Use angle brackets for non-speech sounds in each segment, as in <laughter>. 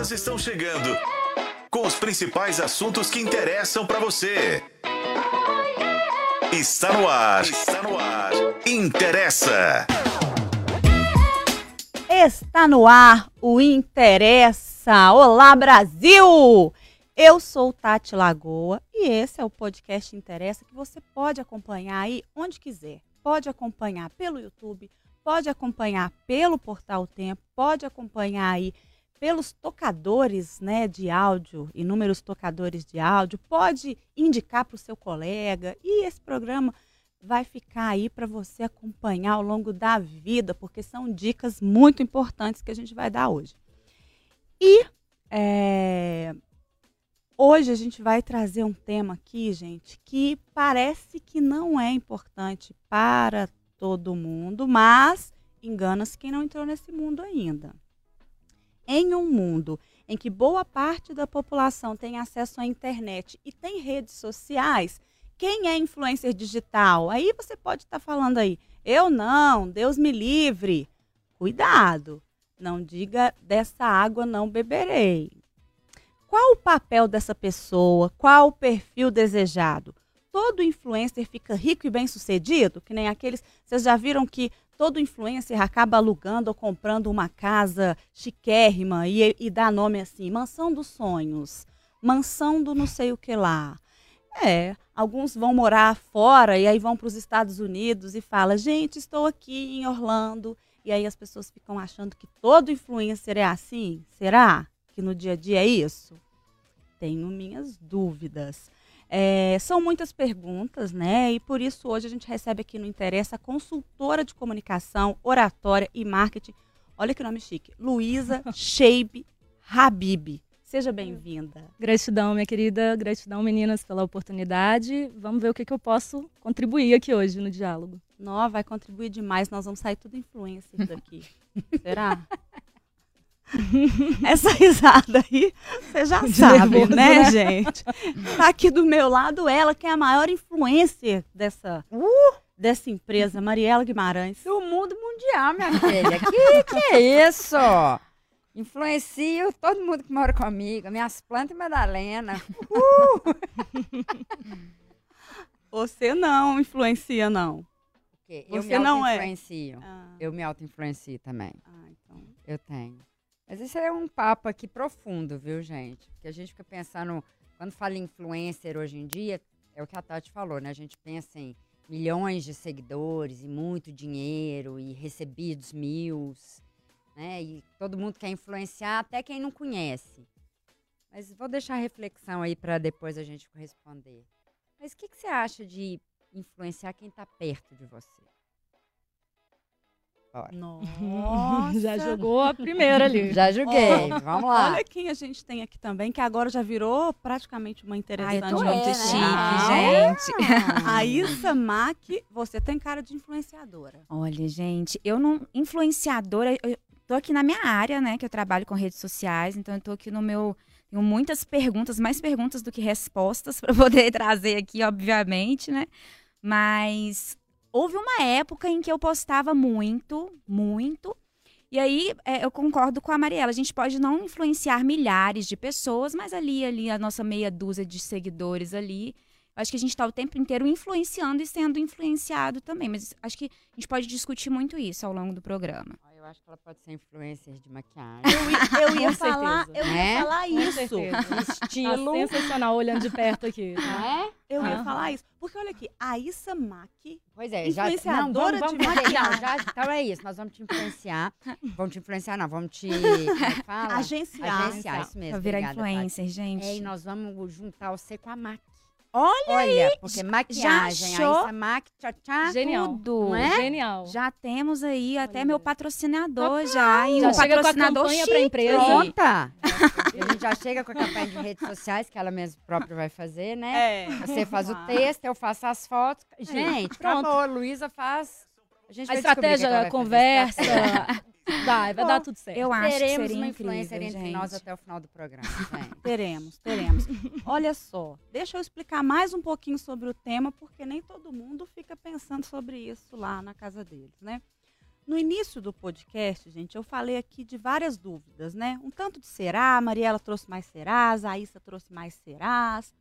Elas estão chegando com os principais assuntos que interessam para você. Está no ar. Está no ar. Interessa. Está no ar o Interessa. Olá, Brasil! Eu sou Tati Lagoa e esse é o podcast Interessa que você pode acompanhar aí onde quiser. Pode acompanhar pelo YouTube, pode acompanhar pelo Portal Tempo, pode acompanhar aí pelos tocadores né, de áudio, inúmeros tocadores de áudio, pode indicar para o seu colega e esse programa vai ficar aí para você acompanhar ao longo da vida, porque são dicas muito importantes que a gente vai dar hoje. E é, hoje a gente vai trazer um tema aqui, gente, que parece que não é importante para todo mundo, mas engana-se quem não entrou nesse mundo ainda em um mundo em que boa parte da população tem acesso à internet e tem redes sociais, quem é influencer digital? Aí você pode estar tá falando aí, eu não, Deus me livre. Cuidado, não diga dessa água não beberei. Qual o papel dessa pessoa? Qual o perfil desejado? Todo influencer fica rico e bem sucedido? Que nem aqueles. Vocês já viram que todo influencer acaba alugando ou comprando uma casa chiquérrima e, e dá nome assim, mansão dos sonhos, mansão do não sei o que lá. É, alguns vão morar fora e aí vão para os Estados Unidos e fala, gente, estou aqui em Orlando. E aí as pessoas ficam achando que todo influencer é assim. Será que no dia a dia é isso? Tenho minhas dúvidas. É, são muitas perguntas, né? E por isso hoje a gente recebe aqui no Interessa a consultora de comunicação, oratória e marketing. Olha que nome chique. Luísa <laughs> Sheib Habib. Seja bem-vinda. Gratidão, minha querida. Gratidão, meninas, pela oportunidade. Vamos ver o que, que eu posso contribuir aqui hoje no diálogo. Nó, vai contribuir demais. Nós vamos sair tudo influencer daqui. <laughs> Será? <laughs> Essa risada aí, você já De sabe, nervoso, né, né, <laughs> gente? Tá aqui do meu lado ela, que é a maior influencer dessa, uh, dessa empresa, Mariela Guimarães. Do mundo mundial, minha <laughs> filha. que que é isso? Influencio todo mundo que mora comigo, minhas plantas e Madalena. Uh! Você não influencia, não. Eu Você me não é. influencio. Ah. Eu me auto-influencio também. Ah, então. Eu tenho. Mas isso é um papo aqui profundo, viu, gente? Porque a gente fica pensando, quando fala influencer hoje em dia, é o que a Tati falou, né? A gente pensa em milhões de seguidores e muito dinheiro e recebidos mil, né? E todo mundo quer influenciar, até quem não conhece. Mas vou deixar a reflexão aí para depois a gente responder. Mas o que, que você acha de influenciar quem está perto de você? Nossa. <laughs> já jogou a primeira ali. Já joguei. Oh, Vamos lá. Olha quem a gente tem aqui também, que agora já virou praticamente uma interessante. Ai, muito é, chique, né? gente. <laughs> a Issa Mac, você tem cara de influenciadora. Olha, gente, eu não. Influenciadora, eu tô aqui na minha área, né? Que eu trabalho com redes sociais, então eu tô aqui no meu. Tenho muitas perguntas, mais perguntas do que respostas <laughs> para poder trazer aqui, obviamente, né? Mas houve uma época em que eu postava muito, muito. E aí é, eu concordo com a Mariela. A gente pode não influenciar milhares de pessoas, mas ali, ali, a nossa meia dúzia de seguidores ali. Acho que a gente está o tempo inteiro influenciando e sendo influenciado também. Mas acho que a gente pode discutir muito isso ao longo do programa eu acho que ela pode ser influencer de maquiagem. Eu, eu <laughs> ia, falar, eu ia é? falar isso. Estilo. Tá sensacional olhando de perto aqui. <laughs> É? Eu ia falar isso. Porque olha aqui, a Issa Mac, pois é, já, não, vamos, vamos de maquiagem. Já, então é isso, nós vamos te influenciar. <laughs> Vamos te influenciar, não, vamos te. Como é fala? Agenciar. Agenciar, isso mesmo. Pra virar obrigada, influencer, gente. É, e nós vamos juntar você com a Mac. Olha, Olha aí, porque maquiagem, já achou? aí mac, tchá, tchá, Genial. tudo. É? Genial. Já temos aí até meu patrocinador já. E já um chega patrocinador com a campanha empresa. Pronta. a gente já chega com a campanha de redes sociais, que ela mesma própria vai fazer, né? É. Você faz o texto, eu faço as fotos. Gente, Pronto. acabou. Luísa faz... A, a estratégia, a conversa... <laughs> Vai, vai Bom, dar tudo certo. Eu acho teremos que seria uma incrível, influencer gente. entre nós até o final do programa. <laughs> teremos, teremos. Olha só, deixa eu explicar mais um pouquinho sobre o tema, porque nem todo mundo fica pensando sobre isso lá na casa deles, né? No início do podcast, gente, eu falei aqui de várias dúvidas, né? Um tanto de será, a Mariela trouxe mais serás, a Issa trouxe mais serás.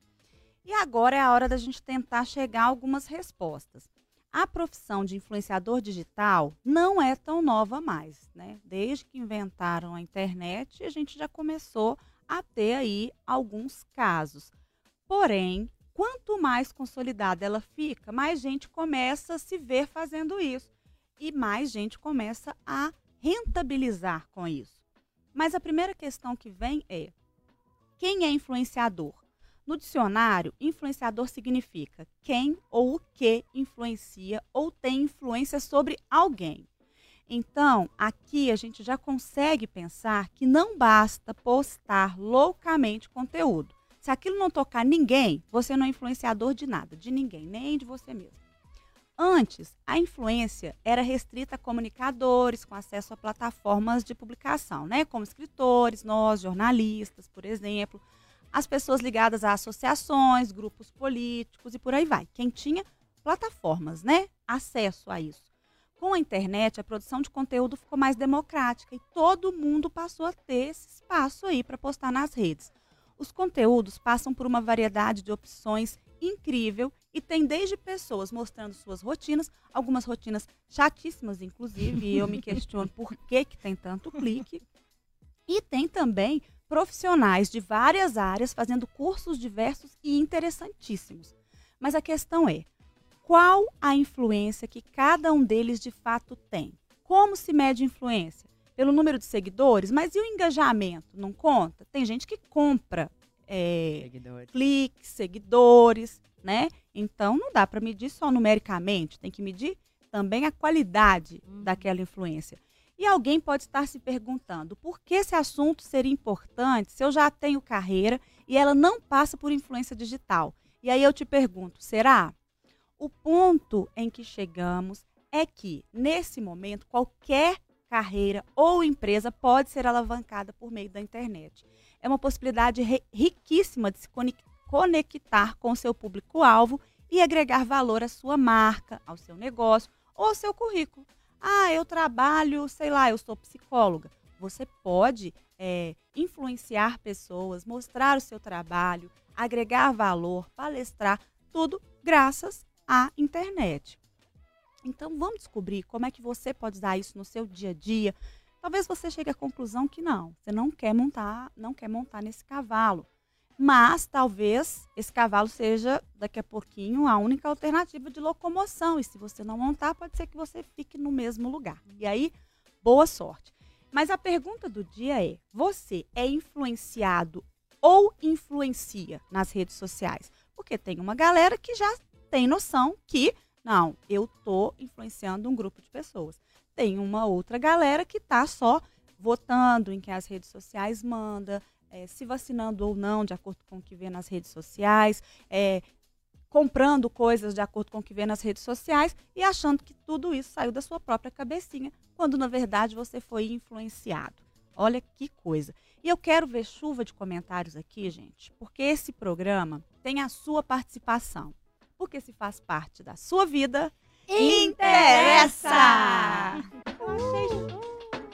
E agora é a hora da gente tentar chegar a algumas respostas. A profissão de influenciador digital não é tão nova mais, né? Desde que inventaram a internet, a gente já começou a ter aí alguns casos. Porém, quanto mais consolidada ela fica, mais gente começa a se ver fazendo isso e mais gente começa a rentabilizar com isso. Mas a primeira questão que vem é: quem é influenciador? No dicionário, influenciador significa quem ou o que influencia ou tem influência sobre alguém. Então, aqui a gente já consegue pensar que não basta postar loucamente conteúdo. Se aquilo não tocar ninguém, você não é influenciador de nada, de ninguém, nem de você mesmo. Antes, a influência era restrita a comunicadores com acesso a plataformas de publicação, né? como escritores, nós, jornalistas, por exemplo, as pessoas ligadas a associações, grupos políticos e por aí vai. Quem tinha plataformas, né? acesso a isso. Com a internet, a produção de conteúdo ficou mais democrática e todo mundo passou a ter esse espaço aí para postar nas redes. Os conteúdos passam por uma variedade de opções incrível e tem desde pessoas mostrando suas rotinas, algumas rotinas chatíssimas, inclusive, e eu me questiono por que, que tem tanto clique. <laughs> E tem também profissionais de várias áreas fazendo cursos diversos e interessantíssimos. Mas a questão é: qual a influência que cada um deles de fato tem? Como se mede influência? Pelo número de seguidores? Mas e o engajamento? Não conta? Tem gente que compra é, seguidores. cliques, seguidores, né? Então não dá para medir só numericamente, tem que medir também a qualidade uhum. daquela influência. E alguém pode estar se perguntando por que esse assunto seria importante se eu já tenho carreira e ela não passa por influência digital. E aí eu te pergunto, será? O ponto em que chegamos é que, nesse momento, qualquer carreira ou empresa pode ser alavancada por meio da internet é uma possibilidade riquíssima de se conectar com o seu público-alvo e agregar valor à sua marca, ao seu negócio ou ao seu currículo. Ah, eu trabalho, sei lá, eu sou psicóloga. Você pode é, influenciar pessoas, mostrar o seu trabalho, agregar valor, palestrar, tudo graças à internet. Então vamos descobrir como é que você pode usar isso no seu dia a dia, Talvez você chegue à conclusão que não, você não quer montar, não quer montar nesse cavalo. Mas talvez esse cavalo seja daqui a pouquinho a única alternativa de locomoção. E se você não montar, pode ser que você fique no mesmo lugar. E aí, boa sorte. Mas a pergunta do dia é: você é influenciado ou influencia nas redes sociais? Porque tem uma galera que já tem noção que, não, eu estou influenciando um grupo de pessoas tem uma outra galera que está só votando em que as redes sociais manda, é, se vacinando ou não, de acordo com o que vê nas redes sociais, é, comprando coisas de acordo com o que vê nas redes sociais e achando que tudo isso saiu da sua própria cabecinha, quando na verdade você foi influenciado. Olha que coisa. E eu quero ver chuva de comentários aqui, gente, porque esse programa tem a sua participação. Porque se faz parte da sua vida, interessa! Eu achei <laughs> show.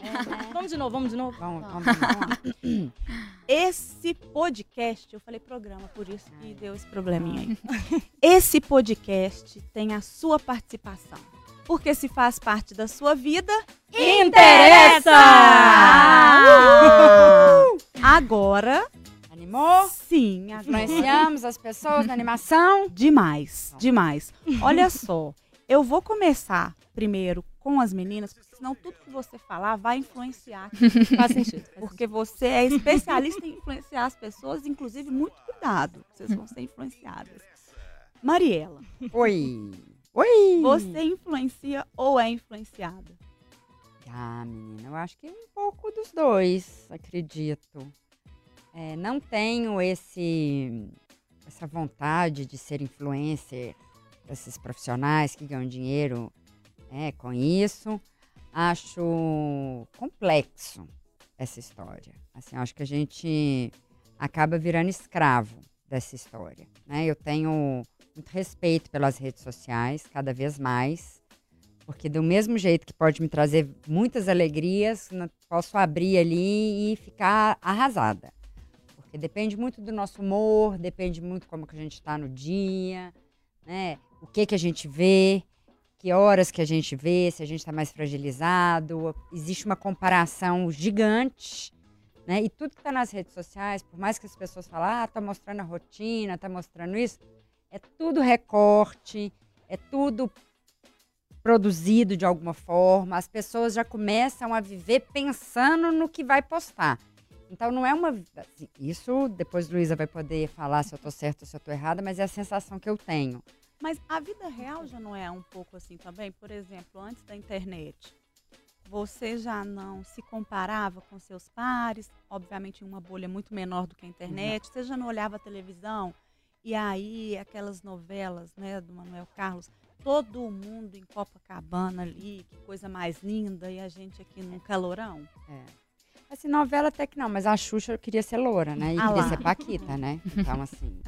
É, Vamos de novo, vamos de novo? Vamos, vamos, vamos <laughs> Esse podcast, eu falei programa, por isso que deu esse probleminha aí. <laughs> Esse podcast tem a sua participação. Porque se faz parte da sua vida, interessa! Agora. Animou? Sim, influenciamos as pessoas na animação? Demais, demais. Olha só. Eu vou começar primeiro com as meninas, senão tudo que você falar vai influenciar. <laughs> Faz sentido. Porque você é especialista em influenciar as pessoas, inclusive, muito cuidado. Vocês vão ser influenciadas. Mariela. Oi. Oi. Você influencia ou é influenciada? Ah, menina, eu acho que um pouco dos dois, acredito. É, não tenho esse essa vontade de ser influencer esses profissionais que ganham dinheiro né, com isso. Acho complexo essa história. Assim, acho que a gente acaba virando escravo dessa história. Né? Eu tenho muito respeito pelas redes sociais, cada vez mais. Porque do mesmo jeito que pode me trazer muitas alegrias, posso abrir ali e ficar arrasada. Porque depende muito do nosso humor, depende muito como que a gente está no dia, né? O que que a gente vê, que horas que a gente vê, se a gente está mais fragilizado. Existe uma comparação gigante, né? E tudo que está nas redes sociais, por mais que as pessoas falem, ah, tá mostrando a rotina, tá mostrando isso, é tudo recorte, é tudo produzido de alguma forma, as pessoas já começam a viver pensando no que vai postar. Então não é uma. Assim, isso depois Luísa vai poder falar se eu estou certa ou se eu estou errada, mas é a sensação que eu tenho. Mas a vida real já não é um pouco assim também? Por exemplo, antes da internet, você já não se comparava com seus pares, obviamente em uma bolha muito menor do que a internet, você já não olhava a televisão, e aí aquelas novelas né, do Manuel Carlos todo mundo em Copacabana ali, que coisa mais linda, e a gente aqui num calorão. É. Assim, novela até que não, mas a Xuxa queria ser loura, né? E ah queria lá. ser Paquita, né? <laughs> Então, assim.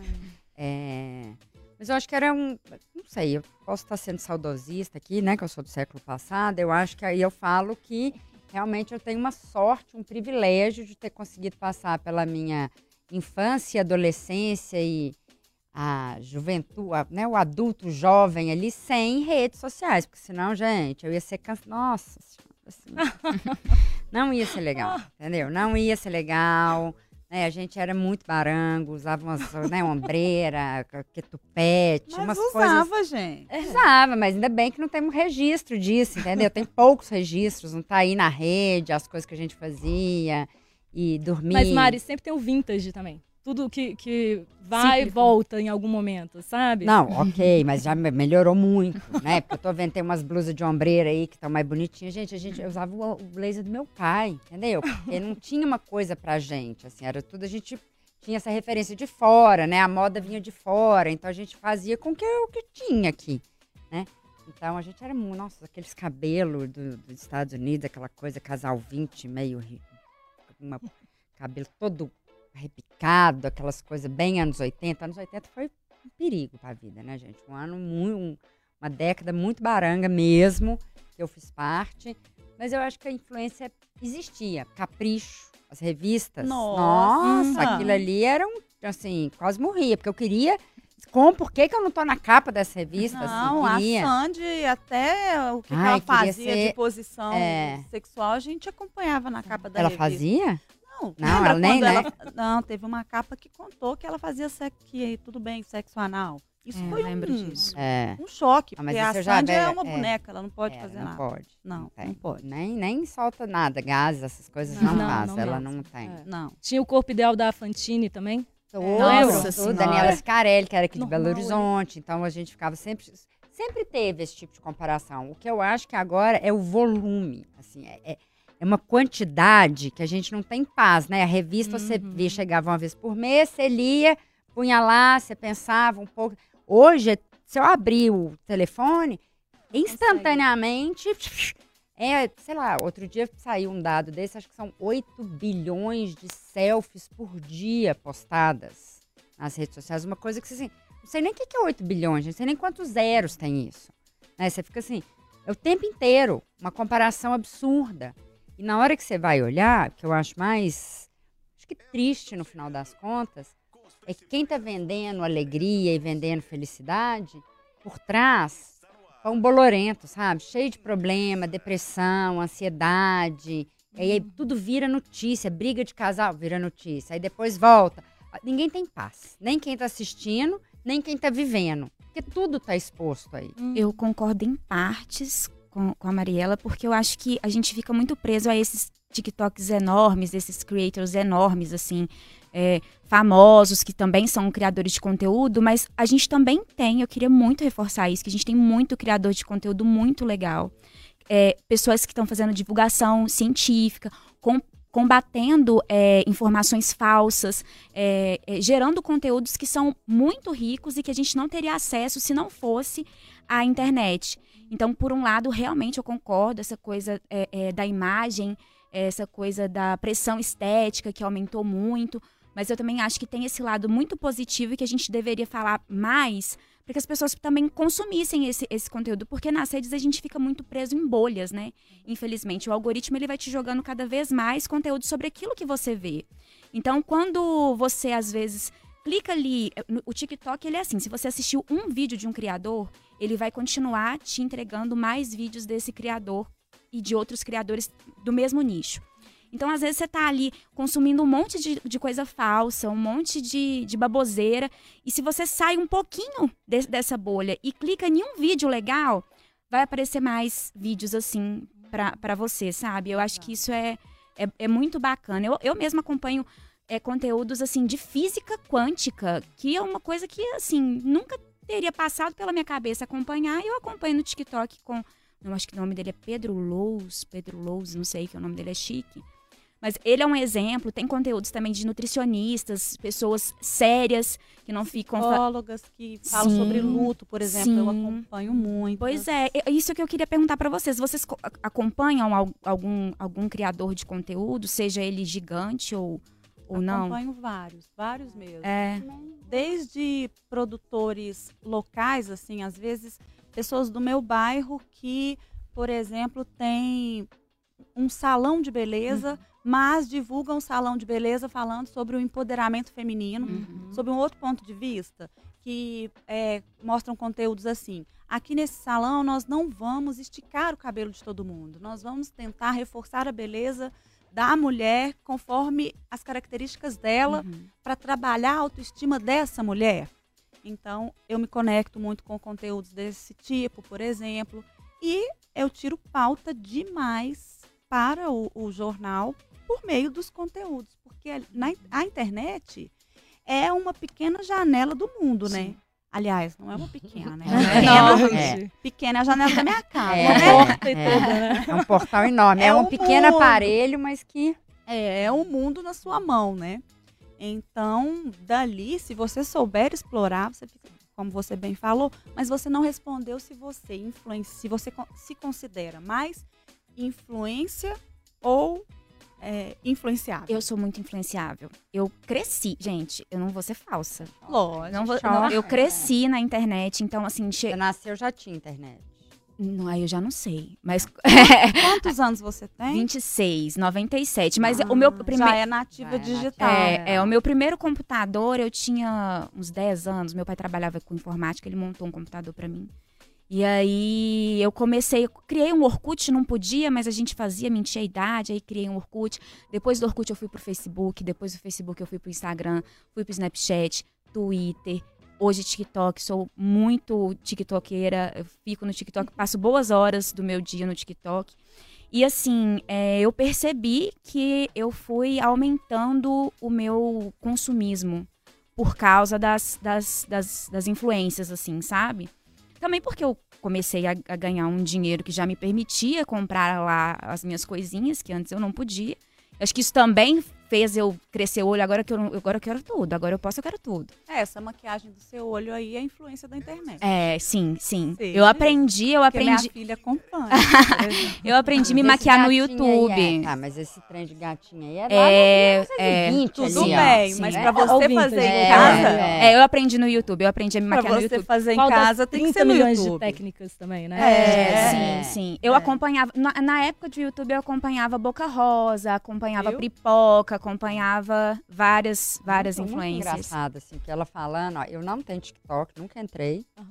É. é... Mas eu acho que era um. Não sei, eu posso estar sendo saudosista aqui, né? Que eu sou do século passado. Eu acho que aí eu falo que realmente eu tenho uma sorte, um privilégio de ter conseguido passar pela minha infância, adolescência e a juventude, a, né, o adulto jovem ali sem redes sociais, porque senão, gente, eu ia ser cansada. Nossa assim, <laughs> não ia ser legal, entendeu? Não ia ser legal. Né, a gente era muito barango, usava umas, né, ombreira, <laughs> ketupete, mas umas usava, coisas. gente. Usava, mas ainda bem que não temos registro disso, entendeu? Tem poucos registros, não tá aí na rede as coisas que a gente fazia e dormir. Mas, Mari, sempre tem o vintage também tudo que, que vai e volta em algum momento, sabe? Não, ok, mas já melhorou muito, né? Porque eu tô vendo, tem umas blusas de ombreira aí que estão mais bonitinhas. Gente, a gente usava o, o blazer do meu pai, entendeu? Porque não <laughs> tinha uma coisa pra gente, assim, era tudo, a gente tinha essa referência de fora, né? A moda vinha de fora, então a gente fazia com que o que tinha aqui, né? Então a gente era, nossa, aqueles cabelos do, dos Estados Unidos, aquela coisa casal 20, meio uma cabelo todo repicado, aquelas coisas bem anos 80. Anos 80 foi um perigo para a vida, né, gente? Um ano muito, um, uma década muito baranga mesmo, que eu fiz parte. Mas eu acho que a influência existia. Capricho, as revistas. Nossa, Nossa aquilo ali era um, assim, quase morria, porque eu queria como, por que, que eu não tô na capa dessa revista? Não, assim, a Sandy, até o que, Ai, que ela fazia ser, de posição é... sexual, a gente acompanhava na capa da ela revista. Ela fazia? Não, não ela nem, né? Ela, não, teve uma capa que contou que ela fazia sexo, que tudo bem, sexo anal. Isso é, foi um, disso. É. um choque, ah, porque a Sandy é uma é, boneca, ela não pode é, fazer não nada. Pode. Não, não, não pode. Nem, nem solta nada, gases, essas coisas não, não faz, ela não tem. É. Não. Tinha o corpo ideal da Fantine também? Nossa, tudo, Daniela Scarelli, que era aqui de Belo Horizonte, então a gente ficava sempre sempre teve esse tipo de comparação. O que eu acho que agora é o volume, assim, é, é uma quantidade que a gente não tem paz, né? A revista uhum. você via, chegava uma vez por mês, você lia, punha lá, você pensava um pouco. Hoje, se eu abrir o telefone, instantaneamente, <sniffs> é, sei lá, outro dia saiu um dado desse, acho que são 8 bilhões de selfies por dia postadas nas redes sociais. Uma coisa que, assim, não sei nem o que é 8 bilhões, não sei nem quantos zeros tem isso. Né? Você fica assim, é o tempo inteiro, uma comparação absurda. E na hora que você vai olhar, que eu acho mais acho que triste no final das contas, é que quem está vendendo alegria e vendendo felicidade, por trás, é um bolorento, sabe? Cheio de problema, depressão, ansiedade. E aí tudo vira notícia, briga de casal vira notícia. Aí depois volta. Ninguém tem paz. Nem quem está assistindo, nem quem está vivendo. Porque tudo está exposto aí. Eu concordo em partes com, com a Mariela, porque eu acho que a gente fica muito preso a esses TikToks enormes, esses creators enormes, assim, é, famosos, que também são criadores de conteúdo, mas a gente também tem, eu queria muito reforçar isso, que a gente tem muito criador de conteúdo muito legal. É, pessoas que estão fazendo divulgação científica, com, combatendo é, informações falsas, é, é, gerando conteúdos que são muito ricos e que a gente não teria acesso se não fosse a internet. Então, por um lado, realmente eu concordo, essa coisa é, é, da imagem, essa coisa da pressão estética que aumentou muito, mas eu também acho que tem esse lado muito positivo e que a gente deveria falar mais para que as pessoas também consumissem esse, esse conteúdo, porque nas redes a gente fica muito preso em bolhas, né? Infelizmente, o algoritmo ele vai te jogando cada vez mais conteúdo sobre aquilo que você vê. Então, quando você às vezes clica ali, eh, o TikTok ele é assim, se você assistiu um vídeo de um criador, ele vai continuar te entregando mais vídeos desse criador e de outros criadores do mesmo nicho. Então, às vezes, você está ali consumindo um monte de, de coisa falsa, um monte de, de baboseira. E se você sai um pouquinho de, dessa bolha e clica em um vídeo legal, vai aparecer mais vídeos assim para você, sabe? Eu acho que isso é, é, é muito bacana. Eu, eu mesma acompanho é, conteúdos assim de física quântica, que é uma coisa que assim nunca teria passado pela minha cabeça acompanhar. E eu acompanho no TikTok com, eu acho que o nome dele é Pedro Lous, Pedro Lous, não sei que o nome dele é chique. Mas ele é um exemplo, tem conteúdos também de nutricionistas, pessoas sérias que não ficam. Psicólogas que falam sim, sobre luto, por exemplo, sim. eu acompanho muito. Pois é, isso que eu queria perguntar para vocês. Vocês acompanham algum, algum criador de conteúdo, seja ele gigante ou, ou não? Acompanho vários, vários mesmo. É. Desde produtores locais, assim, às vezes pessoas do meu bairro que, por exemplo, tem um salão de beleza. Uhum mas divulgam um salão de beleza falando sobre o empoderamento feminino, uhum. sobre um outro ponto de vista, que é, mostram conteúdos assim. Aqui nesse salão nós não vamos esticar o cabelo de todo mundo, nós vamos tentar reforçar a beleza da mulher conforme as características dela uhum. para trabalhar a autoestima dessa mulher. Então, eu me conecto muito com conteúdos desse tipo, por exemplo, e eu tiro pauta demais para o, o jornal por meio dos conteúdos, porque na, a internet é uma pequena janela do mundo, né? Sim. né? Aliás, não é uma pequena, né? <laughs> É, pequena, é. pequena é a janela da minha casa. É, né? porta e é, tudo, né? é um portal enorme. É, é um, um pequeno mundo. aparelho, mas que. É, é um mundo na sua mão, né? Então, dali, se você souber explorar, você fica, como você bem falou, mas você não respondeu se você influencia, se você se considera mais influência ou é, influenciável? Eu sou muito influenciável. Eu cresci, gente, eu não vou ser falsa. Lógico. Não vou, não, eu cresci na internet, então assim... Che... Você nasceu, já tinha internet. Não, aí eu já não sei. Mas. <laughs> Quantos anos você tem? 26, 97. Mas ah, o meu primeiro. Já é nativa já digital. É, é, é, o meu primeiro computador, eu tinha uns 10 anos. Meu pai trabalhava com informática, ele montou um computador para mim. E aí eu comecei, eu criei um Orkut, não podia, mas a gente fazia, mentia a idade, aí criei um Orkut. Depois do Orkut eu fui pro Facebook, depois do Facebook eu fui pro Instagram, fui pro Snapchat, Twitter, hoje TikTok, sou muito tiktokeira, eu fico no TikTok, passo boas horas do meu dia no TikTok. E assim, é, eu percebi que eu fui aumentando o meu consumismo por causa das, das, das, das influências, assim, sabe? Também porque eu comecei a, a, ganhar um dinheiro que já me permitia comprar lá as minhas coisinhas, que antes eu não podia. Acho que isso também fez eu crescer o olho, agora que eu, agora eu quero tudo, agora eu posso, eu quero tudo. É, essa maquiagem do seu olho aí é a influência da internet. É, sim, sim. sim. Eu aprendi, eu aprendi. Minha filha acompanha. <laughs> eu aprendi a me maquiar no YouTube. Aí, é. Ah, mas esse trem de gatinha aí é, é, é 20, tudo ali, bem, sim, mas é. pra você fazer em é, casa. É. eu aprendi no YouTube, eu aprendi a me maquiar no YouTube. Pra você fazer em Qual casa tem que ser no milhões YouTube. de técnicas também, né? É, sim, sim. Eu acompanhava, na, na, época de YouTube eu acompanhava Boca Rosa, acompanhava eu? Pipoca, acompanhava várias, várias muito, influências. Muito engraçado, assim, que ela falando, ó, eu não tenho TikTok, nunca entrei. Uhum.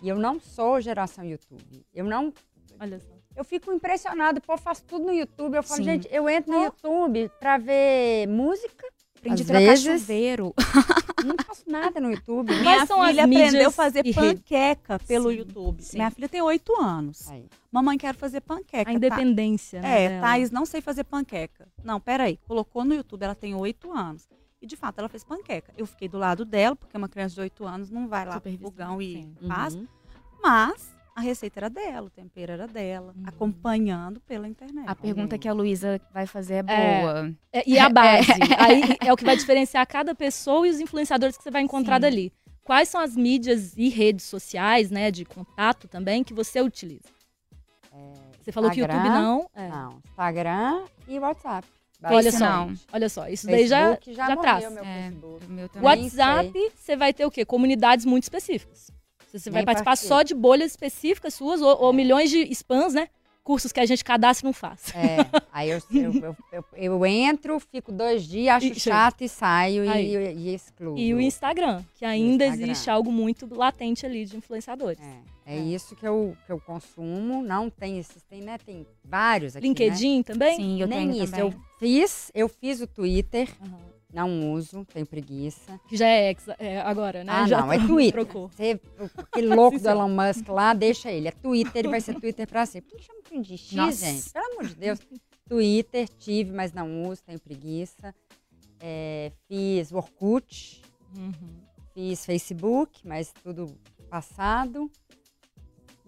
E eu não sou geração YouTube. Eu não. Olha só. Eu fico impressionada, o povo faz tudo no YouTube. Eu falo, Sim. gente, eu entro no YouTube pra ver música. Aprendi a trocar vezes, chuveiro. <laughs> Não faço nada no YouTube. Minha filha aprendeu a fazer panqueca pelo Sim. YouTube. Sim. Minha filha tem oito anos. Aí. Mamãe, quero fazer panqueca. A independência, tá? né? É, dela. Thaís, não sei fazer panqueca. Não, peraí. Colocou no YouTube, ela tem oito anos. E de fato, ela fez panqueca. Eu fiquei do lado dela, porque uma criança de oito anos não vai lá pro fogão e faz. Uhum. Mas a receita era dela, o tempero era dela, uhum. acompanhando pela internet. A pergunta que a Luísa vai fazer é, é. boa. É, e a <laughs> base. Aí é o que vai diferenciar cada pessoa e os influenciadores que você vai encontrar Sim. dali. Quais são as mídias e redes sociais, né, de contato também, que você utiliza? É, você falou que YouTube não. É. Não, Instagram e WhatsApp. Olha só, não. olha só, isso Facebook daí já, já, já traz. Meu é, meu WhatsApp, você vai ter o quê? Comunidades muito específicas. Você vai participar só de bolhas específicas suas ou, ou milhões de spams, né? cursos que a gente cadastra e não faz. É, aí eu, eu, eu, eu entro, fico dois dias, acho e, chato e saio e, e, excluo. E o Instagram, que ainda Instagram. existe algo muito latente ali de influenciadores. É, é, é, isso que eu, que eu consumo, não tem esses, tem, né, tem vários aqui, LinkedIn né? também? Sim, eu Nem tenho isso, também. eu fiz, eu fiz o Twitter, uhum. Não uso, tenho preguiça. Que já é, ex, é agora, né? Ah, já não, é <laughs> Twitter. Você, aquele louco do Elon Musk lá, deixa ele. É Twitter, ele vai ser Twitter pra sempre. Por que chama de X, Nossa. gente? Pelo amor de Deus. Twitter, tive, mas não uso, tenho preguiça. É, fiz Orkut, uhum. fiz Facebook, mas tudo passado.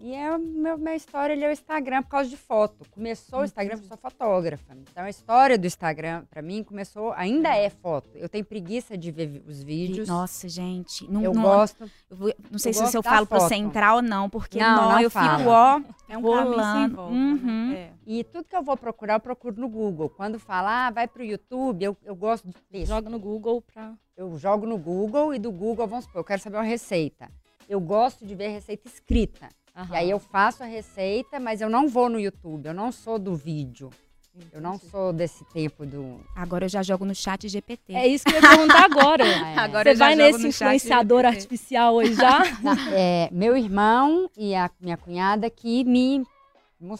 E é meu, minha história ali é o Instagram por causa de foto. Começou o Instagram porque eu sou fotógrafa. Então a história do Instagram, para mim, começou, ainda é foto. Eu tenho preguiça de ver os vídeos. Nossa, gente. Não, eu não, gosto. Eu vou, não sei se eu falo pra você entrar ou não, porque não, não, eu fala. fico, ó, é um rolando. Né? uhum. né? é. E tudo que eu vou procurar, eu procuro no Google. Quando fala, ah, vai pro YouTube, eu, eu gosto de texto. Joga no Google pra. Eu jogo no Google e do Google, vamos supor, eu quero saber uma receita. Eu gosto de ver receita escrita. Uhum. E aí eu faço a receita, mas eu não vou no YouTube, eu não sou do vídeo. Entendi. Eu não sou desse tempo do. Agora eu já jogo no chat GPT. É isso que eu ia perguntar agora. <laughs> é. Agora Você vai nesse influenciador artificial hoje já? <laughs> é, meu irmão e a minha cunhada que me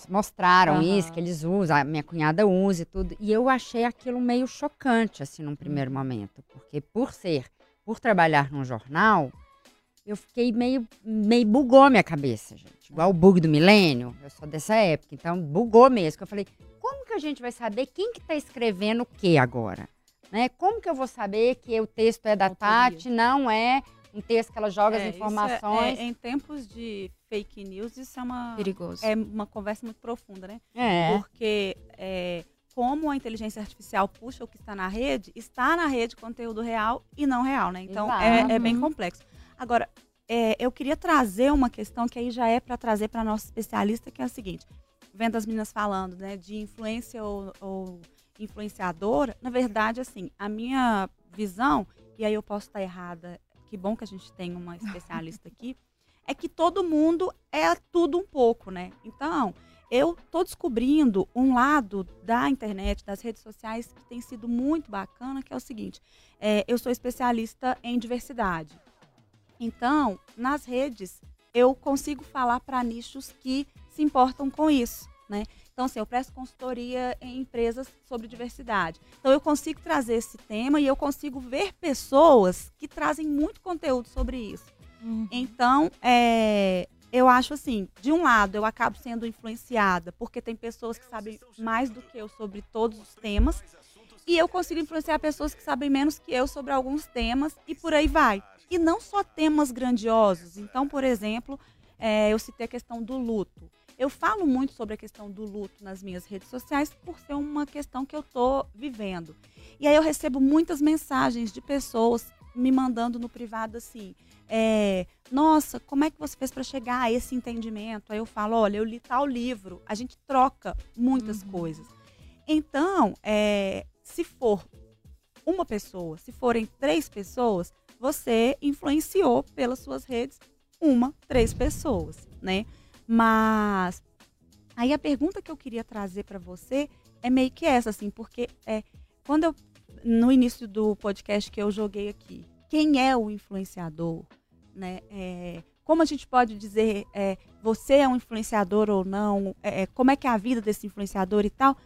mostraram uhum. isso, que eles usam, a minha cunhada usa e tudo. E eu achei aquilo meio chocante, assim, num primeiro momento. Porque por ser, por trabalhar num jornal, eu fiquei meio, meio bugou minha cabeça, gente. Igual o bug do milênio, eu sou dessa época, então bugou mesmo. Eu falei, como que a gente vai saber quem que tá escrevendo o que agora? Né? Como que eu vou saber que o texto é da Tati, não é um texto que ela joga é, as informações? É, é, em tempos de fake news, isso é uma... Perigoso. É uma conversa muito profunda, né? É. Porque... É, como a inteligência artificial puxa o que está na rede, está na rede conteúdo real e não real, né? Então é, é, bem complexo. Agora, é, eu queria trazer uma questão que aí já é para trazer para nossa especialista, que é a seguinte: vendo as meninas falando, né, de influência ou, ou influenciadora, na verdade, assim, a minha visão, e aí eu posso estar errada, que bom que a gente tem uma especialista aqui, <laughs> é que todo mundo é tudo um pouco, né? Então, eu tô descobrindo um lado da internet, das redes sociais, que tem sido muito bacana, que é o seguinte: é, eu sou especialista em diversidade. Então, nas redes, eu consigo falar para nichos que se importam com isso, né? Então, assim, eu presto consultoria em empresas sobre diversidade. Então, eu consigo trazer esse tema e eu consigo ver pessoas que trazem muito conteúdo sobre isso. Uhum. Então, é, eu acho assim, de um lado, eu acabo sendo influenciada, porque tem pessoas que sabem mais do que eu sobre todos os temas, e eu consigo influenciar pessoas que sabem menos que eu sobre alguns temas, e por aí vai. E não só temas grandiosos. Então, por exemplo, é, eu citei a questão do luto. Eu falo muito sobre a questão do luto nas minhas redes sociais por ser uma questão que eu estou vivendo. E aí eu recebo muitas mensagens de pessoas me mandando no privado assim: é, Nossa, como é que você fez para chegar a esse entendimento? Aí eu falo: Olha, eu li tal livro. A gente troca muitas uhum. coisas. Então, é, se for uma pessoa, se forem três pessoas, você influenciou pelas suas redes uma, três pessoas, né? Mas aí a pergunta que eu queria trazer para você é meio que essa, assim, porque é quando eu no início do podcast que eu joguei aqui, quem é o influenciador, né? É, como a gente pode dizer, é, você é um influenciador ou não? É, como é que é a vida desse influenciador e tal?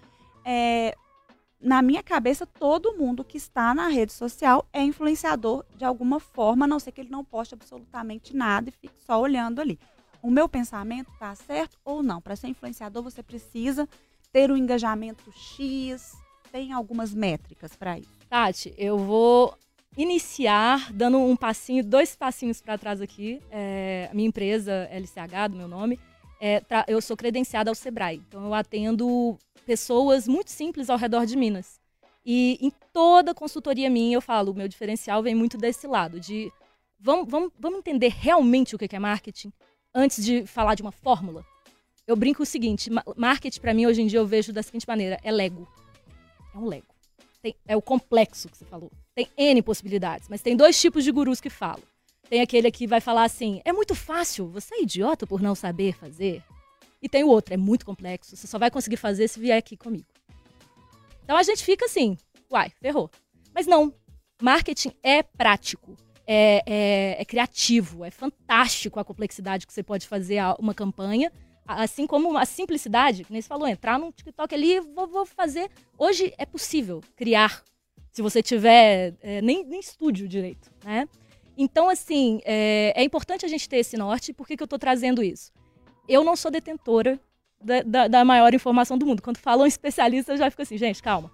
É, na minha cabeça, todo mundo que está na rede social é influenciador de alguma forma, a não ser que ele não poste absolutamente nada e fique só olhando ali. O meu pensamento está certo ou não? Para ser influenciador, você precisa ter um engajamento X, tem algumas métricas para isso. Tati, eu vou iniciar dando um passinho, dois passinhos para trás aqui. É, a minha empresa, LCH, do meu nome, é, eu sou credenciada ao Sebrae. Então eu atendo pessoas muito simples ao redor de Minas. E em toda consultoria minha eu falo, meu diferencial vem muito desse lado, de vamos, vamos, vamos entender realmente o que é marketing antes de falar de uma fórmula. Eu brinco o seguinte, marketing para mim hoje em dia eu vejo da seguinte maneira, é Lego. É um Lego. Tem, é o complexo que você falou. Tem N possibilidades, mas tem dois tipos de gurus que falam. Tem aquele que vai falar assim: é muito fácil, você é idiota por não saber fazer. E tem o outro, é muito complexo, você só vai conseguir fazer se vier aqui comigo. Então a gente fica assim, uai, ferrou. Mas não, marketing é prático, é, é, é criativo, é fantástico a complexidade que você pode fazer uma campanha assim como a simplicidade, que nem você falou, entrar no TikTok ali, vou, vou fazer. Hoje é possível criar, se você tiver é, nem, nem estúdio direito, né? Então, assim, é, é, importante a gente ter esse norte. Por que, que eu estou trazendo isso? Eu não sou detentora da, da, da, maior informação do mundo. Quando falam especialista, eu já fico assim, gente, calma.